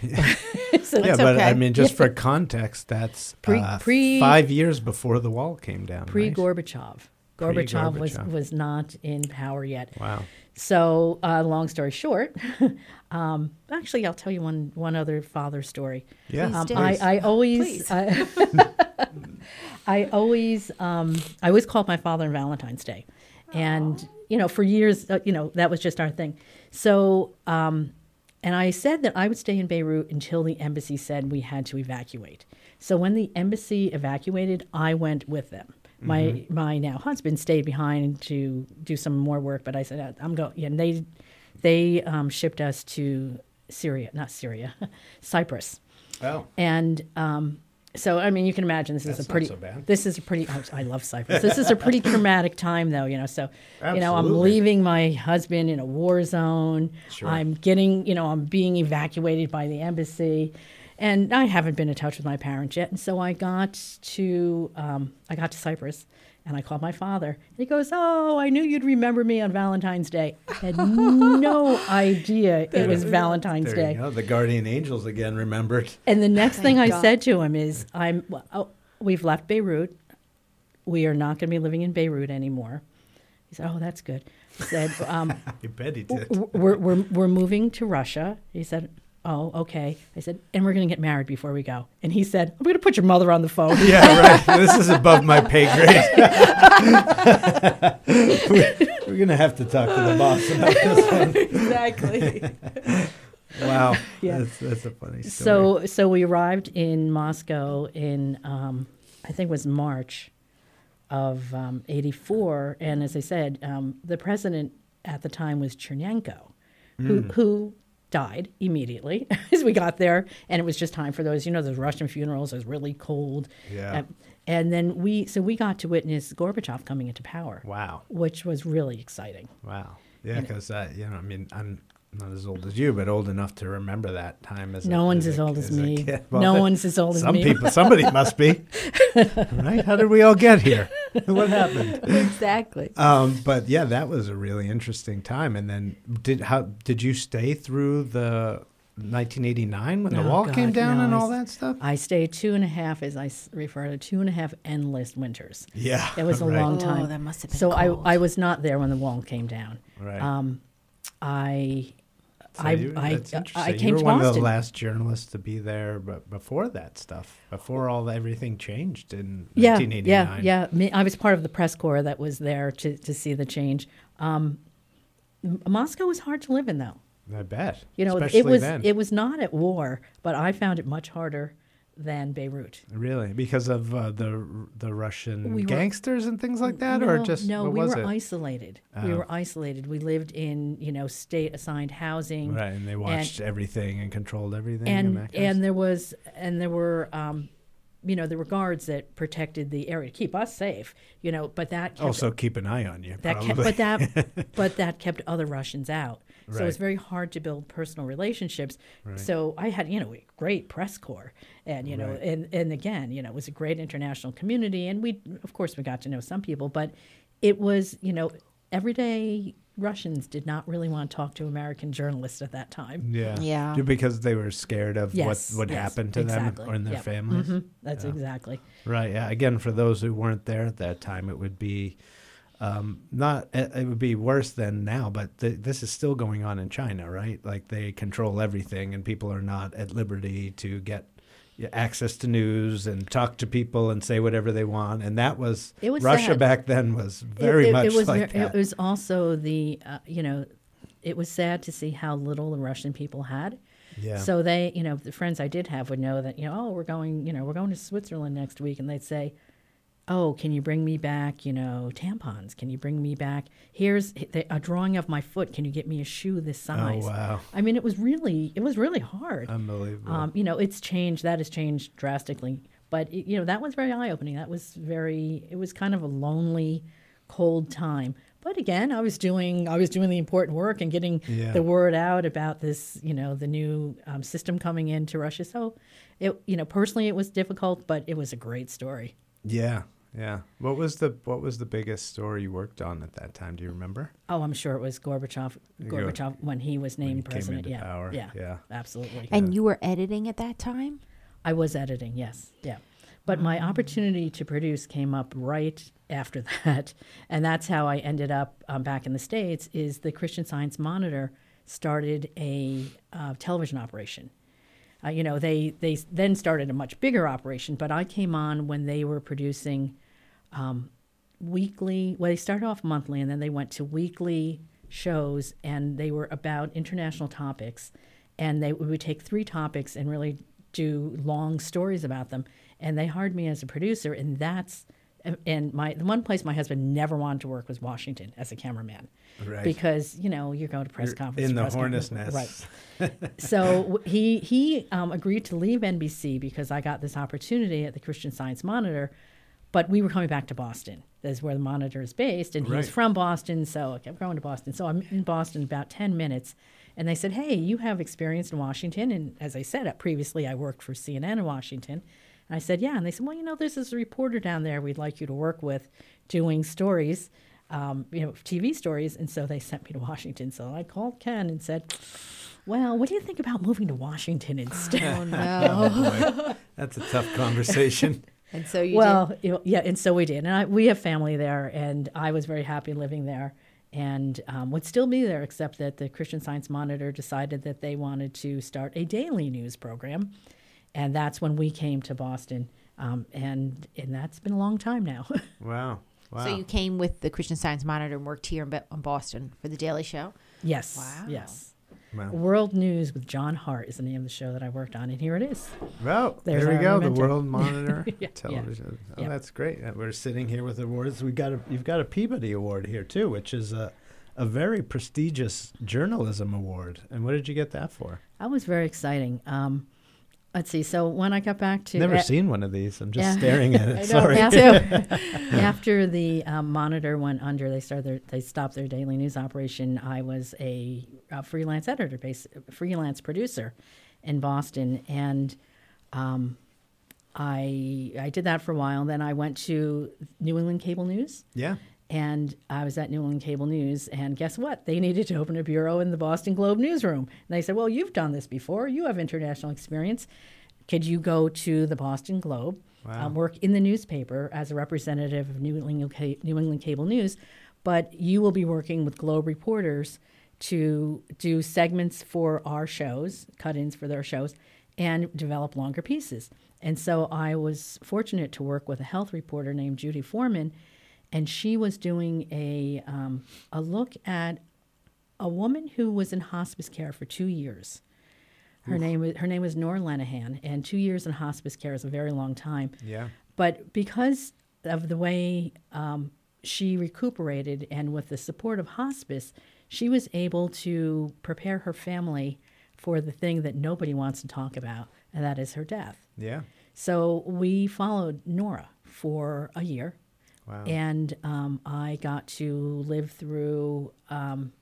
so yeah, That's but I mean, just for context, that's Pre- uh, pre- five years before the wall came down. pre right? Gorbachev. Gorbachev was Pre-Gorbachev. was not in power yet. Wow. So, uh, long story short, um, actually, I'll tell you one one other father story. Yeah. Um. I, I always, I, I always, um, I always called my father on Valentine's Day, and you know, for years, uh, you know, that was just our thing. So, um, and I said that I would stay in Beirut until the embassy said we had to evacuate. So when the embassy evacuated, I went with them. My my now husband stayed behind to do some more work, but I said "Uh, I'm going. And they they um, shipped us to Syria, not Syria, Cyprus. Oh. And um, so, I mean, you can imagine this That's is a pretty. so bad. This is a pretty. I love Cyprus. this is a pretty traumatic time, though. You know, so you know, I'm leaving my husband in a war zone. Sure. I'm getting, you know, I'm being evacuated by the embassy, and I haven't been in touch with my parents yet. And so I got to, um, I got to Cyprus. And I called my father. He goes, "Oh, I knew you'd remember me on Valentine's Day." I had no idea it was Valentine's There Day. you go. The guardian angels again remembered. And the next thing I said to him is, "I'm. well, Oh, we've left Beirut. We are not going to be living in Beirut anymore." He said, "Oh, that's good." He said, um, I bet he did. "We're we're we're moving to Russia." He said, "Oh, okay." I said, "And we're going to get married before we go." And he said, "I'm going to put your mother on the phone." yeah, right. This is above my pay grade. we're we're going to have to talk to the boss about this one. exactly. Wow. Yeah. That's, that's a funny story. So so we arrived in Moscow in um, I think it was March of um, '84, and as I said, um, the president at the time was Chernenko, who Hmm. who died immediately as we got there, and it was just time for those you know those Russian funerals. It was really cold, Yeah. Uh, and then we so we got to witness Gorbachev coming into power, wow. which was really exciting. Wow. Yeah, because uh, you know, I mean, I'm not as old as you, but old enough to remember that time as a- No one's a- as old as a me. kid. no one's as old as Some me. people, somebody must be, right? How did we all get here? what happened? exactly. Um, but yeah, that was a really interesting time. And then did how did you stay through the 1989 when the Oh, wall came down no, and I all that stuff? I stayed two and a half, as I refer to two and a half endless winters. Yeah, It was a right, long Oh, time. that must have been so cold. I, I was not there when the wall came down. Right. Um, I, So I, you- I, I came you were to one of the last journalists to be there, but before that stuff, before all everything changed in yeah, 1989. yeah, yeah. Me, I was part of the press corps that was there to, to see the change. Um, Moscow was hard to live in, though. I bet. You know, Especially it was then. it was not at war, but I found it much harder than Beirut. really because of uh, the the Russian We were- gangsters and things like that, no, or just no, we were it? isolated. We Oh. were isolated. We lived in you know state assigned housing, Right, and they watched everything and controlled everything, and, and that kind and of there was and there were um, you know there were guards that protected the area to keep us safe. You know, but that kept, also keep an eye on you. that kept, but that but that kept other Russians out. So it was very hard to build personal relationships. Right. So I had you know a great press corps, and you know Right. and and again you know it was a great international community, and we of course we got to know some people, but it was you know everyday Russians did not really want to talk to American journalists at that time. yeah, Yeah. Because they were scared of Yes, what would yes, happen to exactly. them or in their Yep. families. Mhm. That's exactly. Right. Yeah. Again, for those who weren't there at that time, it would be um, not. It would be worse than now. But th- this is still going on in China, right? Like they control everything, and people are not at liberty to get access to news and talk to people and say whatever they want. And that was, was Russia sad. back then was very it, it, much it was like. It was also the uh, you know, it was sad to see how little the Russian people had. yeah. So they, you know, the friends I did have would know that, you know, oh, we're going, you know, we're going to Switzerland next week, and they'd say, oh, can you bring me back, you know, tampons? Can you bring me back? Here's a drawing of my foot. Can you get me a shoe this size? oh wow, I mean, it was really, it was really hard. unbelievable. Um, you know, it's changed. That has changed drastically. But it, you know, that was very eye opening. That was very. It was kind of a lonely, cold time. But again, I was doing I was doing the important work and getting Yeah. the word out about this. You know, the new um, system coming into Russia. So, it you know personally it was difficult, but it was a great story. yeah. Yeah. What was the What was the biggest story you worked on at that time? Do you remember? Oh, I'm sure it was Gorbachev. Gorbachev when he was When he named came president. into yeah, power. yeah, Yeah. absolutely. And you were editing at that time? I was editing, yes, yeah. But my opportunity to produce came up right after that, and that's how I ended up um, back in the states. Is the Christian Science Monitor started a uh, television operation. Uh, you know, they they then started a much bigger operation, but I came on when they were producing um, weekly. Well, they started off monthly, and then they went to weekly shows, and they were about international topics. And they would take three topics and really do long stories about them. And they hired me as a producer, and that's and my the one place my husband never wanted to work was Washington as a cameraman, Right. because you know you're going to press You're conference in the hornet's nest. right? so he he um, agreed to leave NBC because I got this opportunity at the Christian Science Monitor, but we were coming back to Boston. That's where the Monitor is based, and Right. from Boston, so I kept going to Boston. So I'm in Boston about ten minutes, and they said, "Hey, you have experience in Washington." And as I said uh, previously, I worked for CNN in Washington. And I said, "Yeah," and they said, "Well, you know, there's this reporter down there we'd like you to work with, doing stories." Um, you know, TV stories, and so they sent me to Washington. So I called Ken and said, "Well, what do you think about moving to Washington instead?" Oh no. Boy, that's a tough conversation. and so you well, you know, yeah, and so we did, and I, we have family there, and I was very happy living there, and um, would still be there, except that the Christian Science Monitor decided that they wanted to start a daily news program, and that's when we came to Boston, um, and and that's been a long time now. Wow. Wow. So you came with the Christian Science Monitor and worked here in, Be- in Boston for the Daily Show. yes, Wow. yes. Wow. World News with John Hart is the name of the show that I worked on, and here it is. Well, There's there we our go. The. World Monitor Yeah, yeah, Television. Oh, yeah. that's great. Uh, We're sitting here with awards. We got a you've got a Peabody Award here too, which is a a very prestigious journalism award. And what did you get that for? That was very exciting. Um, let's see. So when I got back to Never a- seen one of these. I'm just Yeah. staring at it. Sorry. too. After the um, monitor went under, they started. Their, they stopped their daily news operation. I was a, a freelance editor, base, freelance producer in Boston, and um, I I did that for a while. Then I went to New England Cable News, Yeah. And I was at New England Cable News, and guess what? They needed to open a bureau in the Boston Globe newsroom. And they said, "Well, you've done this before. You have international experience. Could you go to the Boston Globe, Wow. um, work in the newspaper as a representative of New England, New England Cable News, but you will be working with Globe reporters to do segments for our shows, cut-ins for their shows, and develop longer pieces." And so I was fortunate to work with a health reporter named Judy Foreman, and she was doing a um, a look at a woman who was in hospice care for two years. Her name was her name was Nora Lenahan, and two years in hospice care is a very long time. Yeah. But because of the way um, she recuperated and with the support of hospice, she was able to prepare her family for the thing that nobody wants to talk about, and that is her death. Yeah. So we followed Nora for a year, Wow. and um, I got to live through um,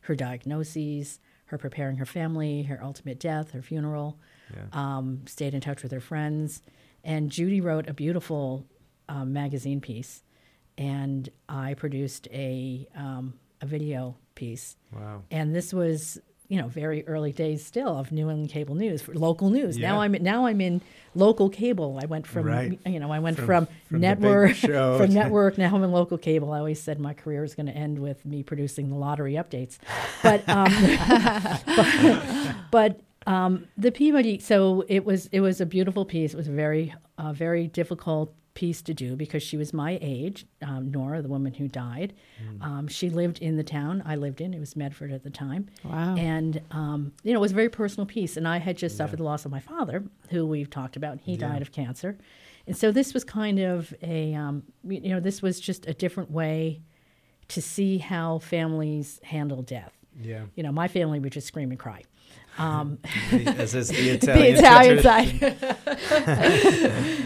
her diagnoses, her preparing her family, her ultimate death, her funeral. Yeah. Um, stayed in touch with her friends, and Judy wrote a beautiful um, magazine piece, and I produced a um, a video piece. wow. And this was, you know, very early days still of New England cable news, for local news. Now I'm now I'm in local cable. I went from Right. you know I went From- from, from network from network. Now I'm in local cable. I always said my career was going to end with me producing the lottery updates, but um, but, but um, the Peabody. So it was it was a beautiful piece. It was a very uh, very difficult piece to do because she was my age, um, Nora, the woman who died. Mm. Um, she lived in the town I lived in. It was Medford at the time. Wow. And, um, you know, it was a very personal piece. And I had just suffered the loss of my father, who we've talked about. He Yeah. died of cancer. And so this was kind of a, um, you know, this was just a different way to see how families handle death. Yeah. You know, my family would just scream and cry. Um, Is this the the Italian? Italian side.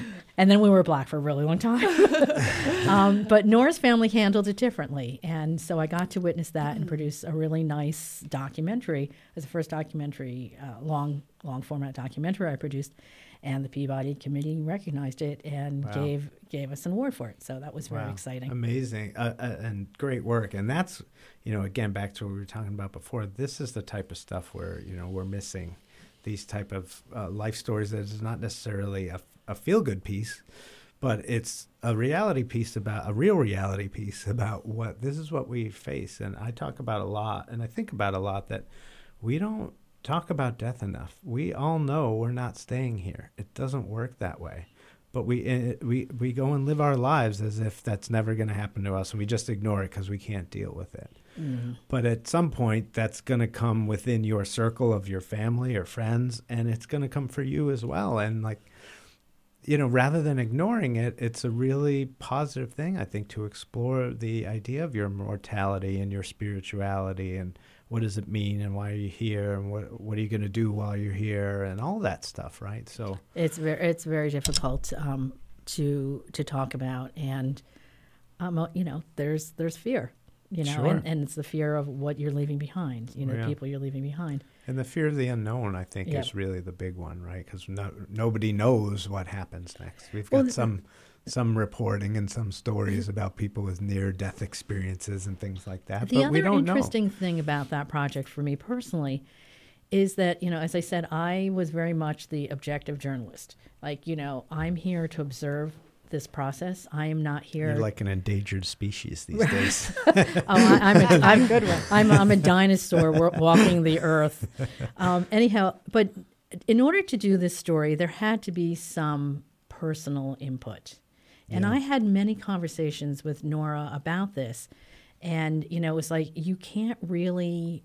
and then we were black for a really long time. um, but Nora's family handled it differently, and so I got to witness that and produce a really nice documentary. as was the first documentary, uh, long long format documentary I produced, and the Peabody Committee recognized it and Wow. gave gave us an award for it. So that was very Wow. exciting. Amazing. Uh, uh, and great work. And that's, you know, again, back to what we were talking about before. This is the type of stuff where, you know, we're missing these type of uh, life stories that is not necessarily a, a feel good piece, but it's a reality piece about a real reality piece about what this is what we face. And I talk about a lot, and I think about a lot that we don't talk about death enough. We all know we're not staying here. It doesn't work that way. But we we we go and live our lives as if that's never going to happen to us, and we just ignore it because we can't deal with it. Mhm. But at some point, that's going to come within your circle of your family or friends, and it's going to come for you as well. And like, you know, rather than ignoring it, it's a really positive thing, I think, to explore the idea of your mortality and your spirituality and what does it mean and why are you here and what what are you going to do while you're here and all that stuff, right? So It's very it's very difficult um, to to talk about, and um, you know, there's there's fear, you know, Sure. and, and it's the fear of what you're leaving behind, you know, Yeah. people you're leaving behind. And the fear of the unknown, I think, Yeah. is really the big one, right? Because no, nobody knows what happens next. We've got Well, some some reporting and some stories about people with near death experiences and things like that, The but we other interesting thing about that project for me personally is that, you know, as I said, I was very much the objective journalist. Like, you know, I'm here to observe this process. I am not here. You're like an endangered species these days. oh, I, I'm, a, I'm good one. I'm, I'm a dinosaur walking the earth. Um, anyhow, but in order to do this story, there had to be some personal input. And Yeah. I had many conversations with Nora about this. And, you know, it was like, you can't really,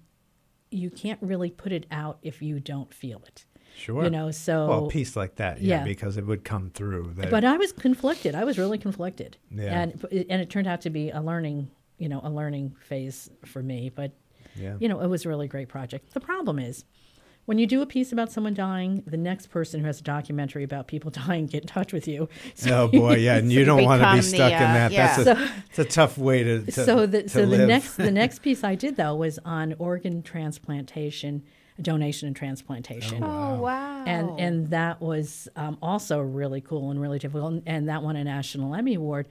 you can't really put it out if you don't feel it. Sure. You know, so. well, a piece like that, yeah, Yeah. because it would come through. That, But I was conflicted. I was really conflicted. Yeah. And and it turned out to be a learning, you know, a learning phase for me. But yeah. you know, it was a really great project. The problem is, when you do a piece about someone dying, the next person who has a documentary about people dying get in touch with you. oh boy, yeah, and you you don't want to be become the, stuck in uh, that. yeah. That's a, it's a tough way to, to so the to so the next the next piece I did though was on organ transplantation, donation and transplantation. Oh wow. and and that was um, also really cool and really difficult, and, and that won a national Emmy award,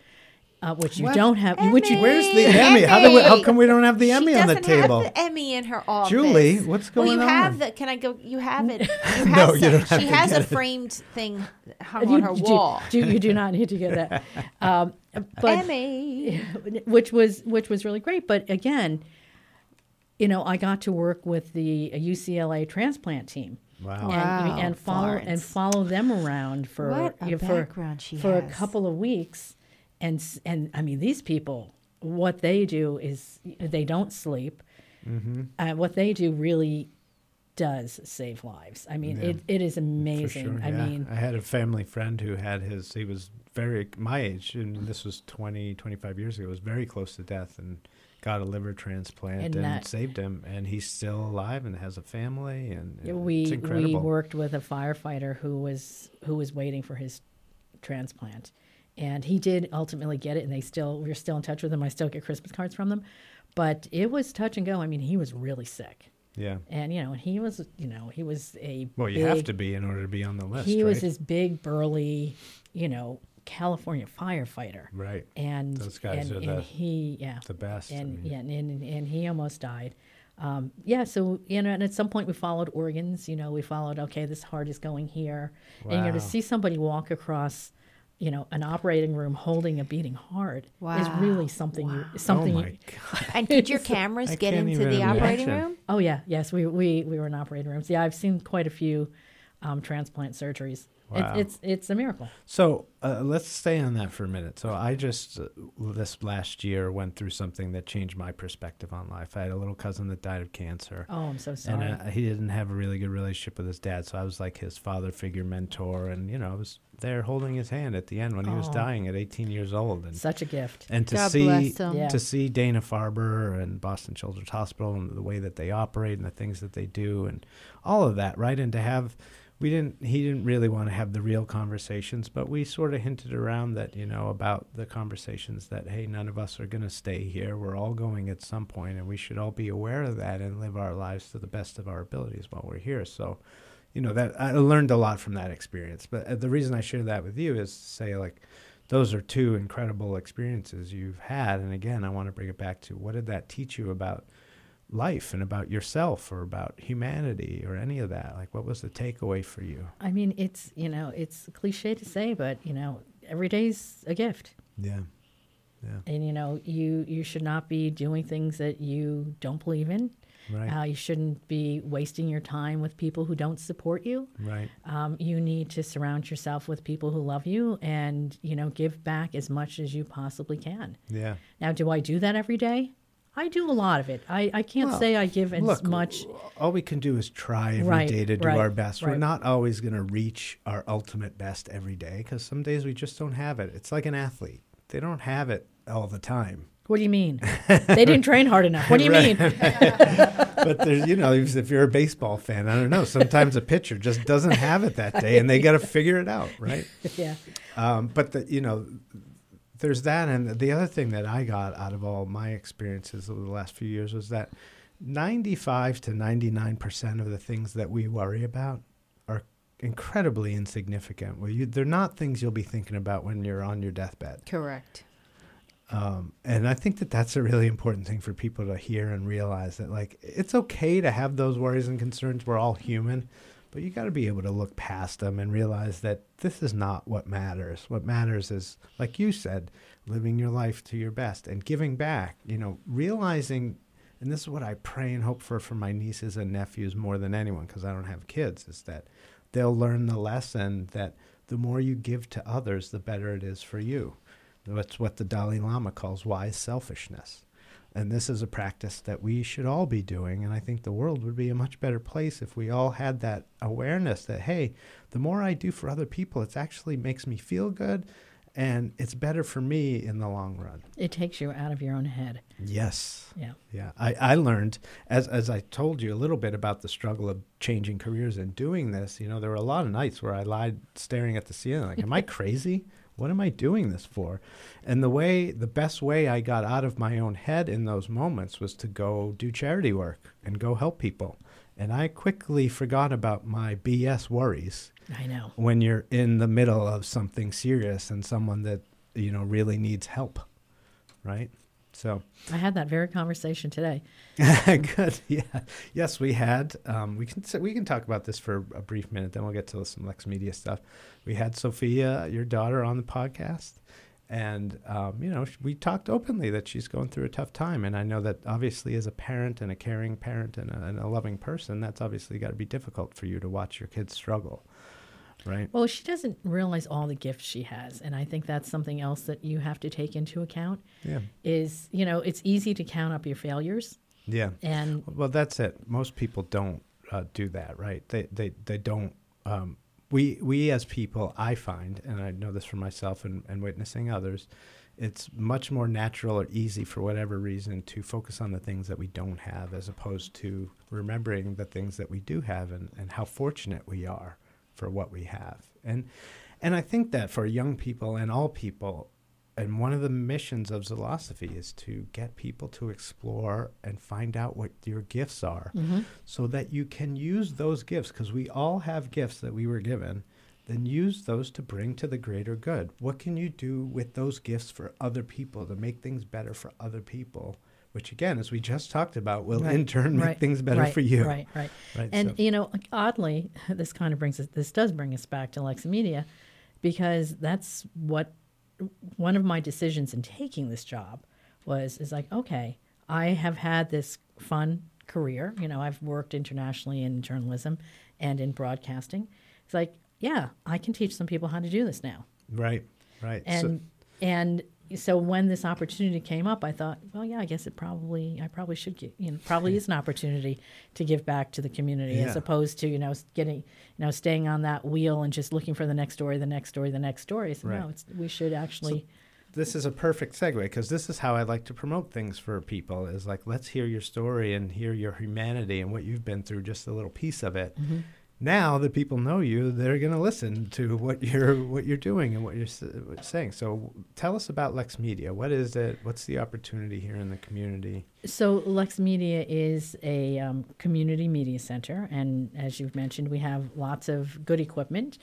uh, which you What? don't have. Which you Where's the Emmy? How, do we, how come we don't have the She Emmy on the doesn't have table? the Emmy in her office. Julie, what's well, going you on? have the. Can I go? You have it. You have No, you don't have She to has a get it. framed thing hung you, on her do- wall. Do, you do not need to get that, um, but Emmy. which was which was really great. But again, you know, I got to work with the UCLA transplant team. Wow. and, Wow, and follow and follow them around for What a you know, for, background she for a couple of weeks and and I mean these people what they do is they don't sleep Mm-hmm. uh, what they do really does save lives I mean Yeah. it, it is amazing sure, I yeah. mean I had a family friend who had his, he was very, my age, and this was 20, 25 years ago, was very close to death and got a liver transplant And and, that- saved him. And he's still alive and has a family. And it's we we worked with a firefighter who was who was waiting for his transplant, and he did ultimately get it. And they still we're still in touch with him. I still get Christmas cards from them, but it was touch and go. I mean, he was really sick, yeah. and you know, and he was you know he was a Well, you have to be in order to be on the list. He right? was this big burly, you know, California firefighter, right. and Those guys and, are and the- he yeah The best. I and mean, yeah, and, and and he almost died. Um, yeah, so you know, and at some point we followed organs. You know, we followed. Okay, this heart is going here, wow. and you know, to see somebody walk across, you know, an operating room holding a beating heart wow. is really something. You, oh my God. And did your cameras get into even the operating room? oh yeah, yes, we we we were in operating rooms. Yeah, I've seen quite a few um, transplant surgeries. Wow. It, it's it's a miracle. So uh, let's stay on that for a minute. So I just uh, this last year went through something that changed my perspective on life. I had a little cousin that died of cancer. Oh, I'm so sorry. And uh, he didn't have a really good relationship with his dad, so I was like his father figure mentor, and you know I was there holding his hand at the end when he was Oh. dying at 18 years old, and Such a gift. and to God see bless. Yeah. to see Dana Farber and Boston Children's Hospital and the way that they operate and the things that they do and all of that, right? And to have we didn't he didn't really want to have the real conversations, but we sort of hinted around that, you know, about the conversations that hey, none of us are going to stay here. We're all going at some point and we should all be aware of that and live our lives to the best of our abilities while we're here. So, you know, that I learned a lot from that experience. But uh, the reason I share that with you is to say like those are two incredible experiences you've had. And again, I want to bring it back to what did that teach you about life and about yourself or about humanity or any of that? Like, what was the takeaway for you? I mean, it's you know, it's cliche to say, but you know, every day's a gift. Yeah. Yeah. and you know you you should not be doing things that you don't believe in Right. uh, you shouldn't be wasting your time with people who don't support you right. um, you need to surround yourself with people who love you and you know give back as much as you possibly can Yeah. now do i do that every day i do a lot of it i, I can't Well, say i give as Look, much all we can do is try every day Right, to do right, our best. We're not always going to reach our ultimate best every day because some days we just don't have it. It's like an athlete, they don't have it all the time. what do you mean they didn't train hard enough what do you mean but there's, you know, if you're a baseball fan, I don't know. Sometimes a pitcher just doesn't have it that day, and they got to figure it out, right? yeah Um, but the, you know, there's that, and the other thing that I got out of all my experiences over the last few years was that 95 to 99 percent of the things that we worry about are incredibly insignificant. Well, you, they're not things you'll be thinking about when you're on your deathbed. Correct. Um, and I think that that's a really important thing for people to hear and realize that, like, it's okay to have those worries and concerns. We're all human, but you got to be able to look past them and realize that this is not what matters. What matters is, like you said, living your life to your best and giving back. You know, realizing, and this is what I pray and hope for for my nieces and nephews more than anyone, because I don't have kids, is that they'll learn the lesson that the more you give to others, the better it is for you. That's what the Dalai Lama calls wise selfishness. And this is a practice that we should all be doing. And I think the world would be a much better place if we all had that awareness that, hey, the more I do for other people, it actually makes me feel good and it's better for me in the long run. It takes you out of your own head. Yes. Yeah. Yeah. I, I learned as as I told you a little bit about the struggle of changing careers and doing this, you know, there were a lot of nights where I lied staring at the ceiling like, Am I crazy? What am I doing this for? And the way the best way I got out of my own head in those moments was to go do charity work and go help people. And I quickly forgot about my BS worries I know. when you're in the middle of something serious and someone that you know really needs help right so. I had that very conversation today. good. Yeah. Yes we had um, we can we can talk about this for a brief minute then we'll get to some lex media stuff. We had sophia your daughter on the podcast and um, you know we talked openly that she's going through a tough time and i know that obviously as a parent and a caring parent and a, and a loving person that's obviously got to be difficult for you to watch your kids struggle right Well, she doesn't realize all the gifts she has, and I think that's something else that you have to take into account. yeah Is you know it's easy to count up your failures, yeah and Well, that's it. Most people don't uh, do that, right? They they they don't. Um, we we as people, I find, and I know this for myself and, and witnessing others, it's much more natural or easy for whatever reason to focus on the things that we don't have, as opposed to remembering the things that we do have and, and how fortunate we are for what we have. And and I think that for young people and all people, and one of the missions of Zilosophy is to get people to explore and find out what your gifts are mm-hmm. so that you can use those gifts because we all have gifts that we were given then use those to bring to the greater good. What can you do with those gifts for other people to make things better for other people which again as we just talked about will Right, in turn make right, things better right, for you Right, right. Right, And so- you know, oddly, this kind of brings us. This does bring us back to Lex Media, because that's what one of my decisions in taking this job was. Is like, okay, I have had this fun career. You know, I've worked internationally in journalism and in broadcasting. It's like, yeah, I can teach some people how to do this now. right right So- And and so when this opportunity came up, I thought, well, yeah, I guess it probably I probably should get you know probably is an opportunity to give back to the community as opposed to you know getting you know staying on that wheel and just looking for the next story, the next story, the next story. So Right. no, it's we should actually this is a perfect segue because this is how I like to promote things for people is like let's hear your story and hear your humanity and what you've been through just a little piece of it. Mm-hmm. Now that people know you, they're going to listen to what you're what you're doing and what you're what you're saying. So tell us about Lex Media. What is it? What's the opportunity here in the community? So Lex Media is a um, community media center, and as you've mentioned, we have lots of good equipment,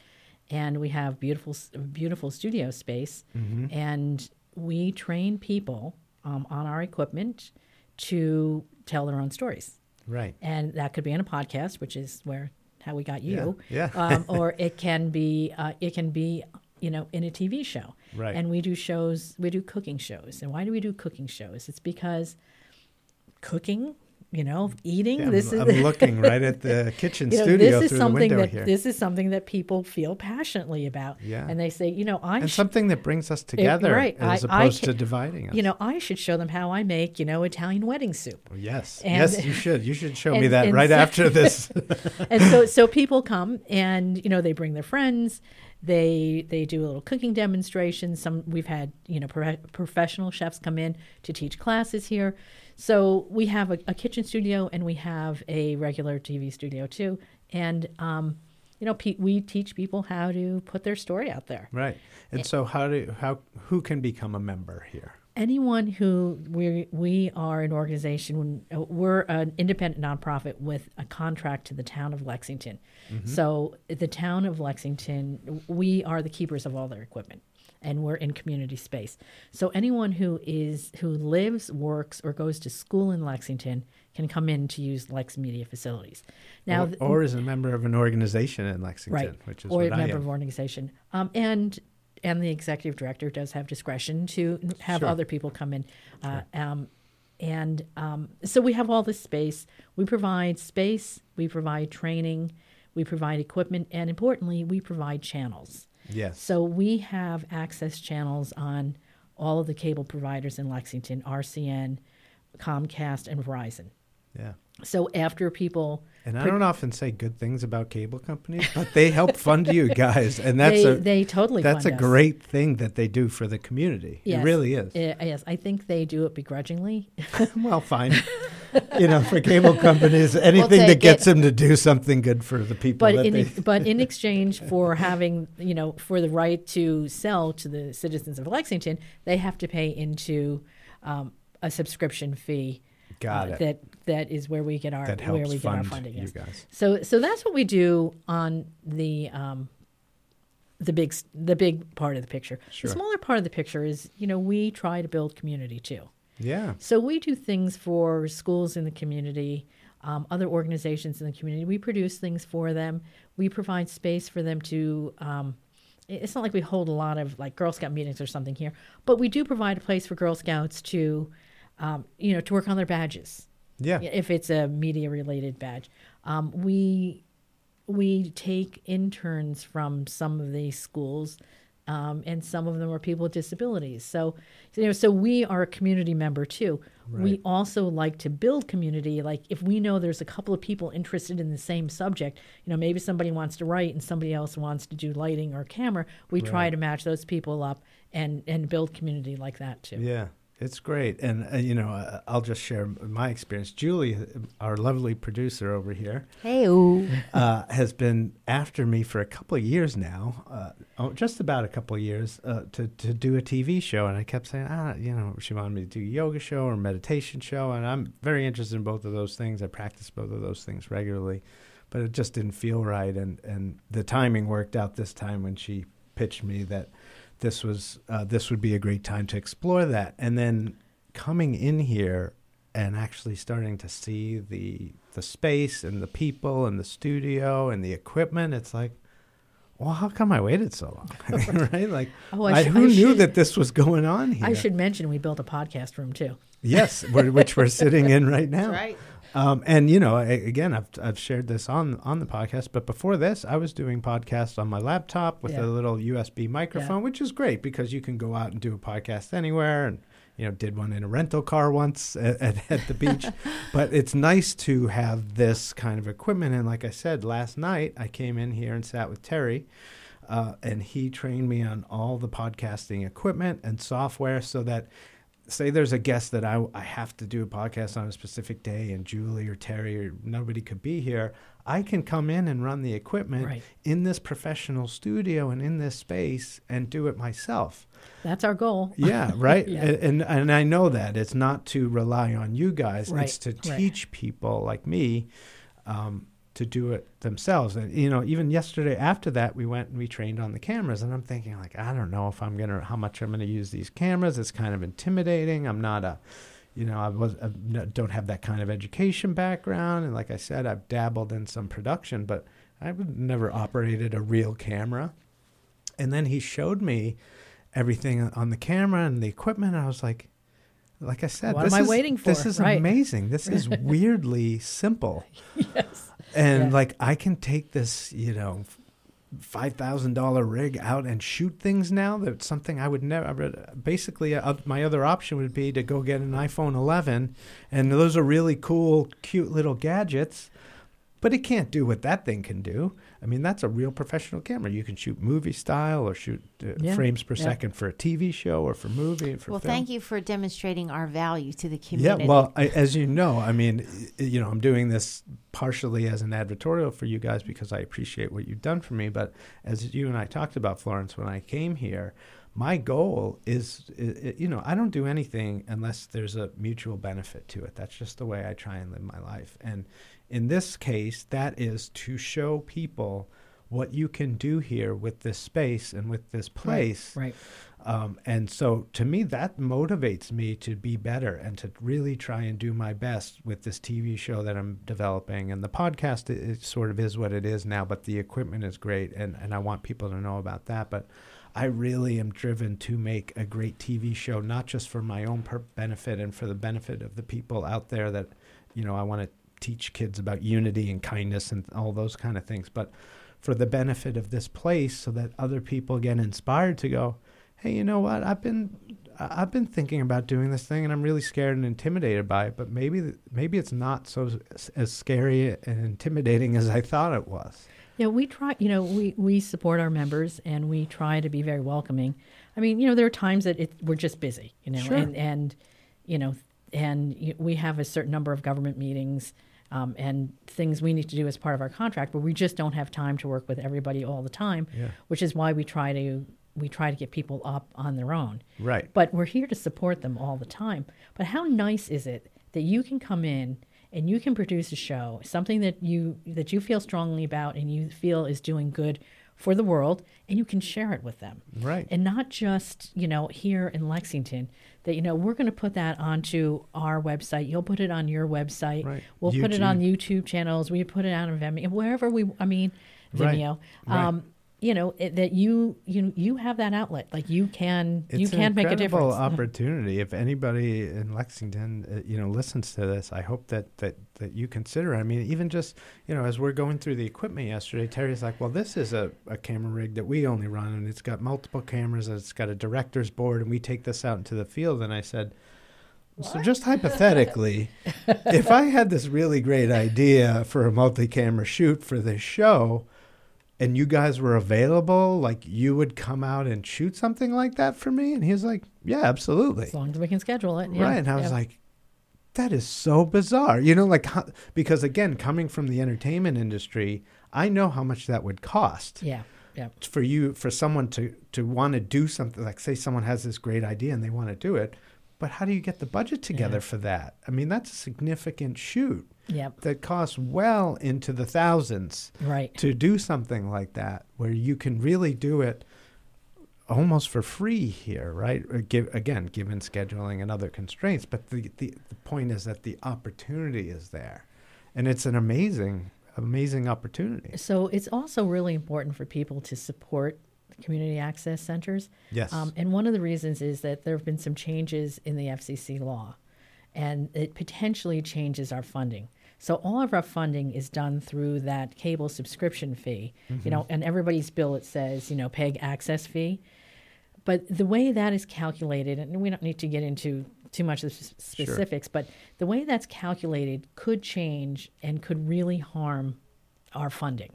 and we have beautiful, beautiful studio space, and we train people um, on our equipment to tell their own stories, Right. and that could be in a podcast, which is where how we got you, Yeah. um, or it can be uh, it can be you know in a TV show, Right. And we do shows, we do cooking shows, and why do we do cooking shows? It's because cooking, you know, mm. eating. Yeah, this I'm, is I'm looking right at the kitchen you know, studio this is something that here. this is something that people feel passionately about. Yeah. and they say, you know, I and sh- something that brings us together right. as I- I opposed ca- to dividing us. you know, I should show them how I make, you know, Italian wedding soup. Oh, yes. and- yes, you should. You should show me that right so- after this. and so so people come and you know they bring their friends they they do a little cooking demonstration some we've had you know pro- professional chefs come in to teach classes here so we have a, a kitchen studio and we have a regular tv studio too and um you know pe- we teach people how to put their story out there Right. And so how do how who can become a member here? anyone who we we are an organization we're an independent nonprofit with a contract to the town of Lexington. So the town of Lexington, we are the keepers of all their equipment and we're in community space. So anyone who is who lives, works or goes to school in Lexington can come in to use Lex Media facilities. Now or, or is a member of an organization in Lexington, right. which is or a member of an organization. Um, and and the executive director does have discretion to have Sure. other people come in. Uh, um, and um, so we have all this space. We provide space we provide training we provide equipment and importantly we provide channels yes. so we have access channels on all of the cable providers in lexington rcn comcast and verizon Yeah. So after people, And I Pre- don't often say good things about cable companies, but they help fund you guys, and that's they, a they totally that's a us. great thing that they do for the community. Yes. It really is. Uh, yes, I think they do it begrudgingly. well, fine. you know, for cable companies, anything take that gets it. them to do something good for the people but in ex- but in exchange for having you know for the right to sell to the citizens of Lexington, they have to pay into um, a subscription fee. Got uh, it. That that is where we get our that where we get our funding. you guys. So so that's what we do on the um, the big the big part of the picture. Sure. The smaller part of the picture is you know we try to build community too. Yeah. So we do things for schools in the community, um, other organizations in the community. We produce things for them. We provide space for them to. Um, it's not like we hold a lot of like Girl Scout meetings or something here, but we do provide a place for Girl Scouts to, um, you know, to work on their badges Yeah. if it's a media related badge. Um, we we take interns from some of these schools, um, and some of them are people with disabilities. So, you know, so we are a community member too. We also like to build community. Like if we know there's a couple of people interested in the same subject, you know, maybe somebody wants to write and somebody else wants to do lighting or camera. We try to match those people up and and build community like that too. Yeah, it's great. And, uh, you know, uh, I'll just share my experience. Julie, our lovely producer over here, Hey, uh, has been after me for a couple of years now, uh, oh, just about a couple of years, uh, to, to do a TV show. And I kept saying, ah, you know, she wanted me to do a yoga show or meditation show. And I'm very interested in both of those things. I practice both of those things regularly, but it just didn't feel right. And, and the timing worked out this time when she pitched me that this was uh, this would be a great time to explore that. And then coming in here and actually starting to see the the space and the people and the studio and the equipment, it's like, well, how come I waited so long? right? Like, Oh, I, sh- who knew should- that this was going on here? I should mention we built a podcast room too. Yes, we're, which we're sitting in right now. That's right. Um, and you know, I, again, I've I've shared this on on the podcast, but before this, I was doing podcasts on my laptop with Yeah. a little USB microphone, which is great because you can go out and do a podcast anywhere. And you know, did one in a rental car once at, at, at the beach. but it's nice to have this kind of equipment. And like I said last night, I came in here and sat with Terry. Uh, and he trained me on all the podcasting equipment and software so that say there's a guest that I, I have to do a podcast on a specific day and Julie or Terry or nobody could be here, I can come in and run the equipment Right. in this professional studio and in this space and do it myself. That's our goal. Yeah, right. Yeah. And, and and I know that it's not to rely on you guys; Right, it's to right. teach people like me um, to do it themselves. And you know, even yesterday after that, we went and we trained on the cameras, and I'm thinking like, I don't know if I'm gonna how much I'm gonna use these cameras. It's kind of intimidating. I'm not a you know, I was I don't have that kind of education background, and like I said, I've dabbled in some production, but I've never operated a real camera. And then he showed me everything on the camera and the equipment. And I was like, like I said, What this am I is, waiting This is Right. amazing. This is weirdly simple. yes. And Yeah. like I can take this, you know, five thousand dollar rig out and shoot things now. That's something I would never. Basically, uh, my other option would be to go get an iPhone 11, and those are really cool, cute little gadgets. But it can't do what that thing can do. I mean, that's a real professional camera. You can shoot movie style or shoot uh, Yeah, frames per yeah. second for a TV show or for movie. For Well, film. thank you for demonstrating our value to the community. Yeah, well, I, as you know, I mean, you know, I'm doing this partially as an advertorial for you guys because I appreciate what you've done for me. But as you and I talked about, Florence, when I came here, my goal is, i- i- you know, I don't do anything unless there's a mutual benefit to it. That's just the way I try and live my life. And in this case, that is to show people what you can do here with this space and with this place. Right. Um, and so to me, that motivates me to be better and to really try and do my best with this TV show that I'm developing. And the podcast, it, it sort of is what it is now, but the equipment is great. And, and I want people to know about that. But I really am driven to make a great TV show, not just for my own per- benefit and for the benefit of the people out there that, you know, I want to teach kids about unity and kindness and all those kind of things, but for the benefit of this place so that other people get inspired to go, hey, you know what? I've been I've been thinking about doing this thing, and I'm really scared and intimidated by it. But maybe maybe it's not so as scary and intimidating as I thought it was. Yeah, we try. You know, we we support our members and we try to be very welcoming. I mean, you know, there are times that it, we're just busy. You know, Sure. and and you know, and we have a certain number of government meetings. Um, and things we need to do as part of our contract, but we just don't have time to work with everybody all the time, Yeah. which is why we try to we try to get people up on their own. Right. But we're here to support them all the time. But how nice is it that you can come in and you can produce a show, something that you that you feel strongly about and you feel is doing good for the world, and you can share it with them. Right. And not just, you know, here in Lexington, that, you know, we're going to put that onto our website. You'll put it on your website. Right. We'll put it on YouTube channels. We put it out on Vimeo, wherever we, I mean, Right. Vimeo. Right. Um, you know, it, that you, you, you have that outlet. Like you can, you It's an can make a difference. opportunity. If anybody in Lexington, uh, you know, listens to this, I hope that that that you consider. I mean, even just you know, as we're going through the equipment yesterday, Terry's like, "Well, this is a, a camera rig that we only run, and it's got multiple cameras, and it's got a director's board, and we take this out into the field." And I said. So just hypothetically, if I had this really great idea for a multi-camera shoot for this show, and you guys were available, like you would come out and shoot something like that for me? And he was like, Yeah, absolutely. As long as we can schedule it. Yeah. right. And I was yeah. like, That is so bizarre. You know, like, how, because again, coming from the entertainment industry, I know how much that would cost yeah, yeah. for you, for someone to, to want to do something. Like, say someone has this great idea and they want to do it, but how do you get the budget together Yeah. for that? I mean, that's a significant shoot Yep. that costs well into the thousands Right. to do something like that where you can really do it almost for free here right Uh, again given scheduling and other constraints but the, the, the point is that the opportunity is there and it's an amazing amazing opportunity So it's also really important for people to support community access centers. yes Um, and one of the reasons is that there have been some changes in the FCC law, and it potentially changes our funding. So all of our funding is done through that cable subscription fee, you know, mm-hmm. and everybody's bill it says, you know, PEG access fee. But the way that is calculated, and we don't need to get into too much of the s- specifics, but the way that's calculated could change and could really harm our funding.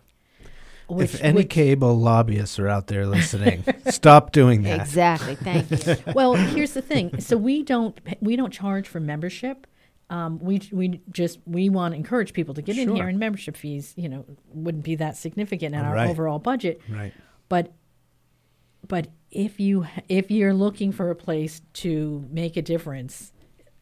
if any cable lobbyists are out there listening stop doing that Exactly. Thank you. well, here's the thing. So we don't we don't charge for membership. Um, we we just we want to encourage people to get in here, and membership fees, you know, wouldn't be that significant in our overall budget. right But but if you if you're looking for a place to make a difference,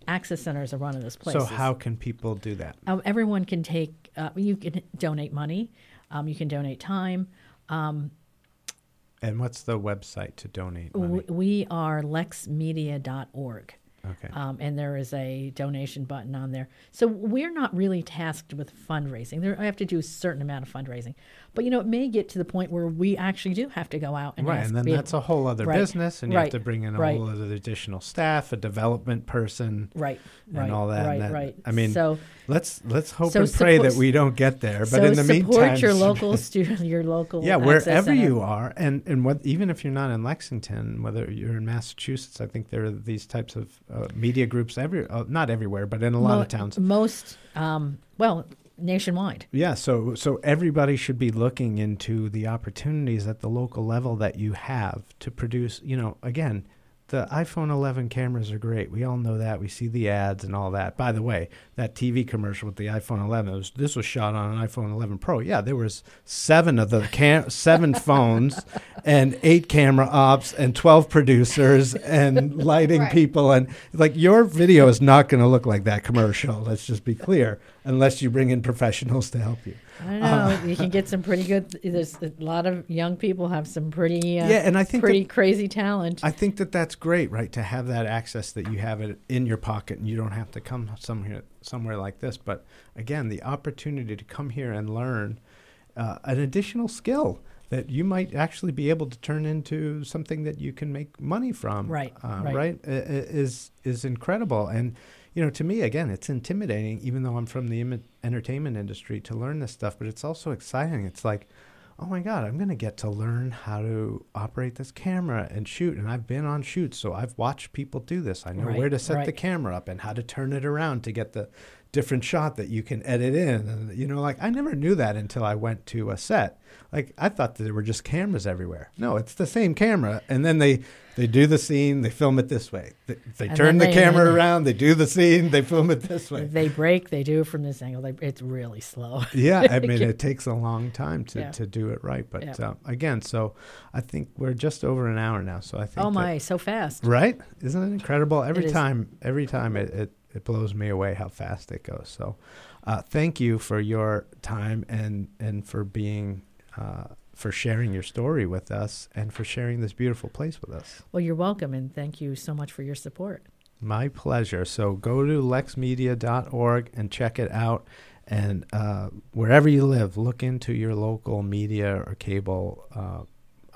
access centers are one of those places. so how can people do that Um, everyone can take. Uh, you can donate money. Um, you can donate time. and what's the website to donate money? We are lexmedia.org. okay um, and there is a donation button on there. So we're not really tasked with fundraising. There, I have to do a certain amount of fundraising, but you know, it may get to the point where we actually do have to go out and right, and then people- that's a whole other Right, business, and you have to bring in a right. whole other additional staff, a development person, right, and right, all that. right, and that- right. I mean, so let's let's hope So and pray support- that we don't get there. But so in the support meantime, support your local student, your local yeah, wherever you are, and and what even if you're not in Lexington, whether you're in Massachusetts, I think there are these types of uh, media groups every uh, not everywhere, but in a lot Mo- of towns. most um, well nationwide. Yeah, so so everybody should be looking into the opportunities at the local level that you have to produce. You know, again, the iPhone 11 cameras are great. We all know that. We see the ads and all that. By the way, that TV commercial with the iPhone 11, was, this was shot on an iPhone 11 Pro. Yeah, there was seven of the cam- seven phones and eight camera ops and 12 producers and lighting Right. people and like your video is not going to look like that commercial. Let's just be clear, unless you bring in professionals to help you. I don't know. you can get some pretty good. There's a lot of young people have some pretty uh, yeah, and I think pretty that, crazy talent. I think that that's great, right? To have that access that you have it in your pocket and you don't have to come somewhere somewhere like this. But again, the opportunity to come here and learn uh, an additional skill that you might actually be able to turn into something that you can make money from. Right, uh, right. right, is is incredible. And you know, to me, again, it's intimidating, even though I'm from the Im- entertainment industry, to learn this stuff. But it's also exciting. It's like, oh my God, I'm going to get to learn how to operate this camera and shoot. And I've been on shoots, so I've watched people do this. I know Right, where to set the camera up and how to turn it around to get the different shot that you can edit in. And, you know, like I never knew that until I went to a set. Like I thought that there were just cameras everywhere. No, it's the same camera. And then they, they do the scene, they film it this way. They, they turn the they- camera they- around, they do the scene, they film it this way. They break, they do it from this angle. They, it's really slow. Yeah, I mean, it takes a long time to, Yeah. to do it right. But Yeah. uh, again, so I think we're just over an hour now. So I think. oh that- my, so fast. right? Isn't it incredible? Every is. time, every time it, it, it blows me away how fast it goes. So uh, thank you for your time and, and for being. Uh, for sharing your story with us and for sharing this beautiful place with us. Well, you're welcome, and thank you so much for your support. My pleasure. So go to lexmedia.org and check it out. And uh, wherever you live, look into your local media or cable uh,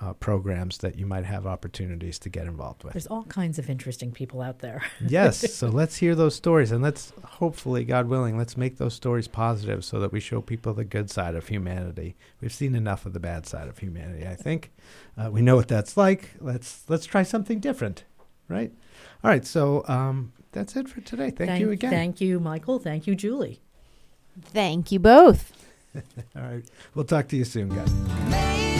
uh, programs that you might have opportunities to get involved with. There's all kinds of interesting people out there. yes. So let's hear those stories. And let's hopefully, God willing, let's make those stories positive so that we show people the good side of humanity. We've seen enough of the bad side of humanity, I think. Uh, we know what that's like. Let's, let's try something different, right? All right. So um, that's it for today. Thank, you again. Thank you, Michael. Thank you, Julie. Thank you both. All right. We'll talk to you soon, guys.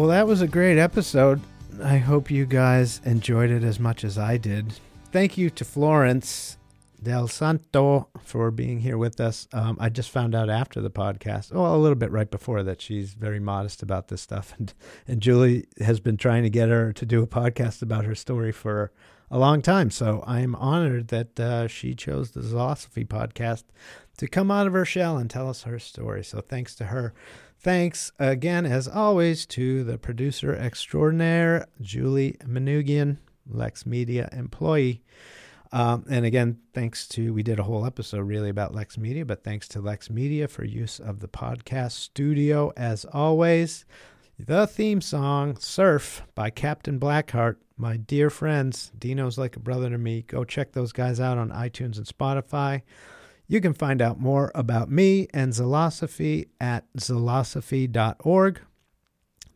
Well, that was a great episode. I hope you guys enjoyed it as much as I did. Thank you to Florence Del Santo for being here with us. Um, I just found out after the podcast, well, a little bit right before that, she's very modest about this stuff. And, and Julie has been trying to get her to do a podcast about her story for a long time. So I'm honored that uh, she chose the Zilosophy podcast to come out of her shell and tell us her story. So thanks to her. Thanks again, as always, to the producer extraordinaire, Julie Manugian, Lex Media employee. Um, and again, thanks to, we did a whole episode really about Lex Media, but thanks to Lex Media for use of the podcast studio as always. The theme song, Surf by Captain Blackheart. My dear friends, Dino's like a brother to me. Go check those guys out on iTunes and Spotify. You can find out more about me and Zilosophy at zilosophy.org.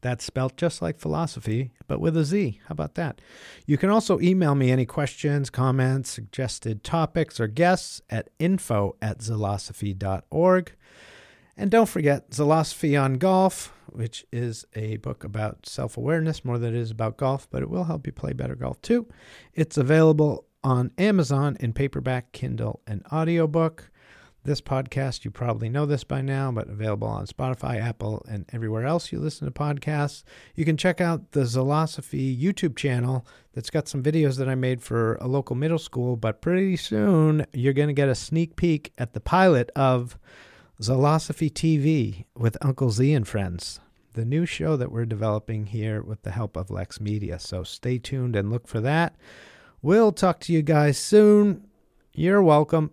That's spelled just like philosophy, but with a Z. How about that? You can also email me any questions, comments, suggested topics, or guests at info at zilosophy.org. And don't forget Zilosophy on Golf, which is a book about self awareness more than it is about golf, but it will help you play better golf too. It's available on Amazon in paperback, Kindle, and audiobook. This podcast, you probably know this by now, but available on Spotify, Apple, and everywhere else you listen to podcasts. You can check out the Zilosophy YouTube channel that's got some videos that I made for a local middle school, but pretty soon you're going to get a sneak peek at the pilot of Zilosophy TV with Uncle Z and Friends, the new show that we're developing here with the help of Lex Media. So stay tuned and look for that. We'll talk to you guys soon. You're welcome.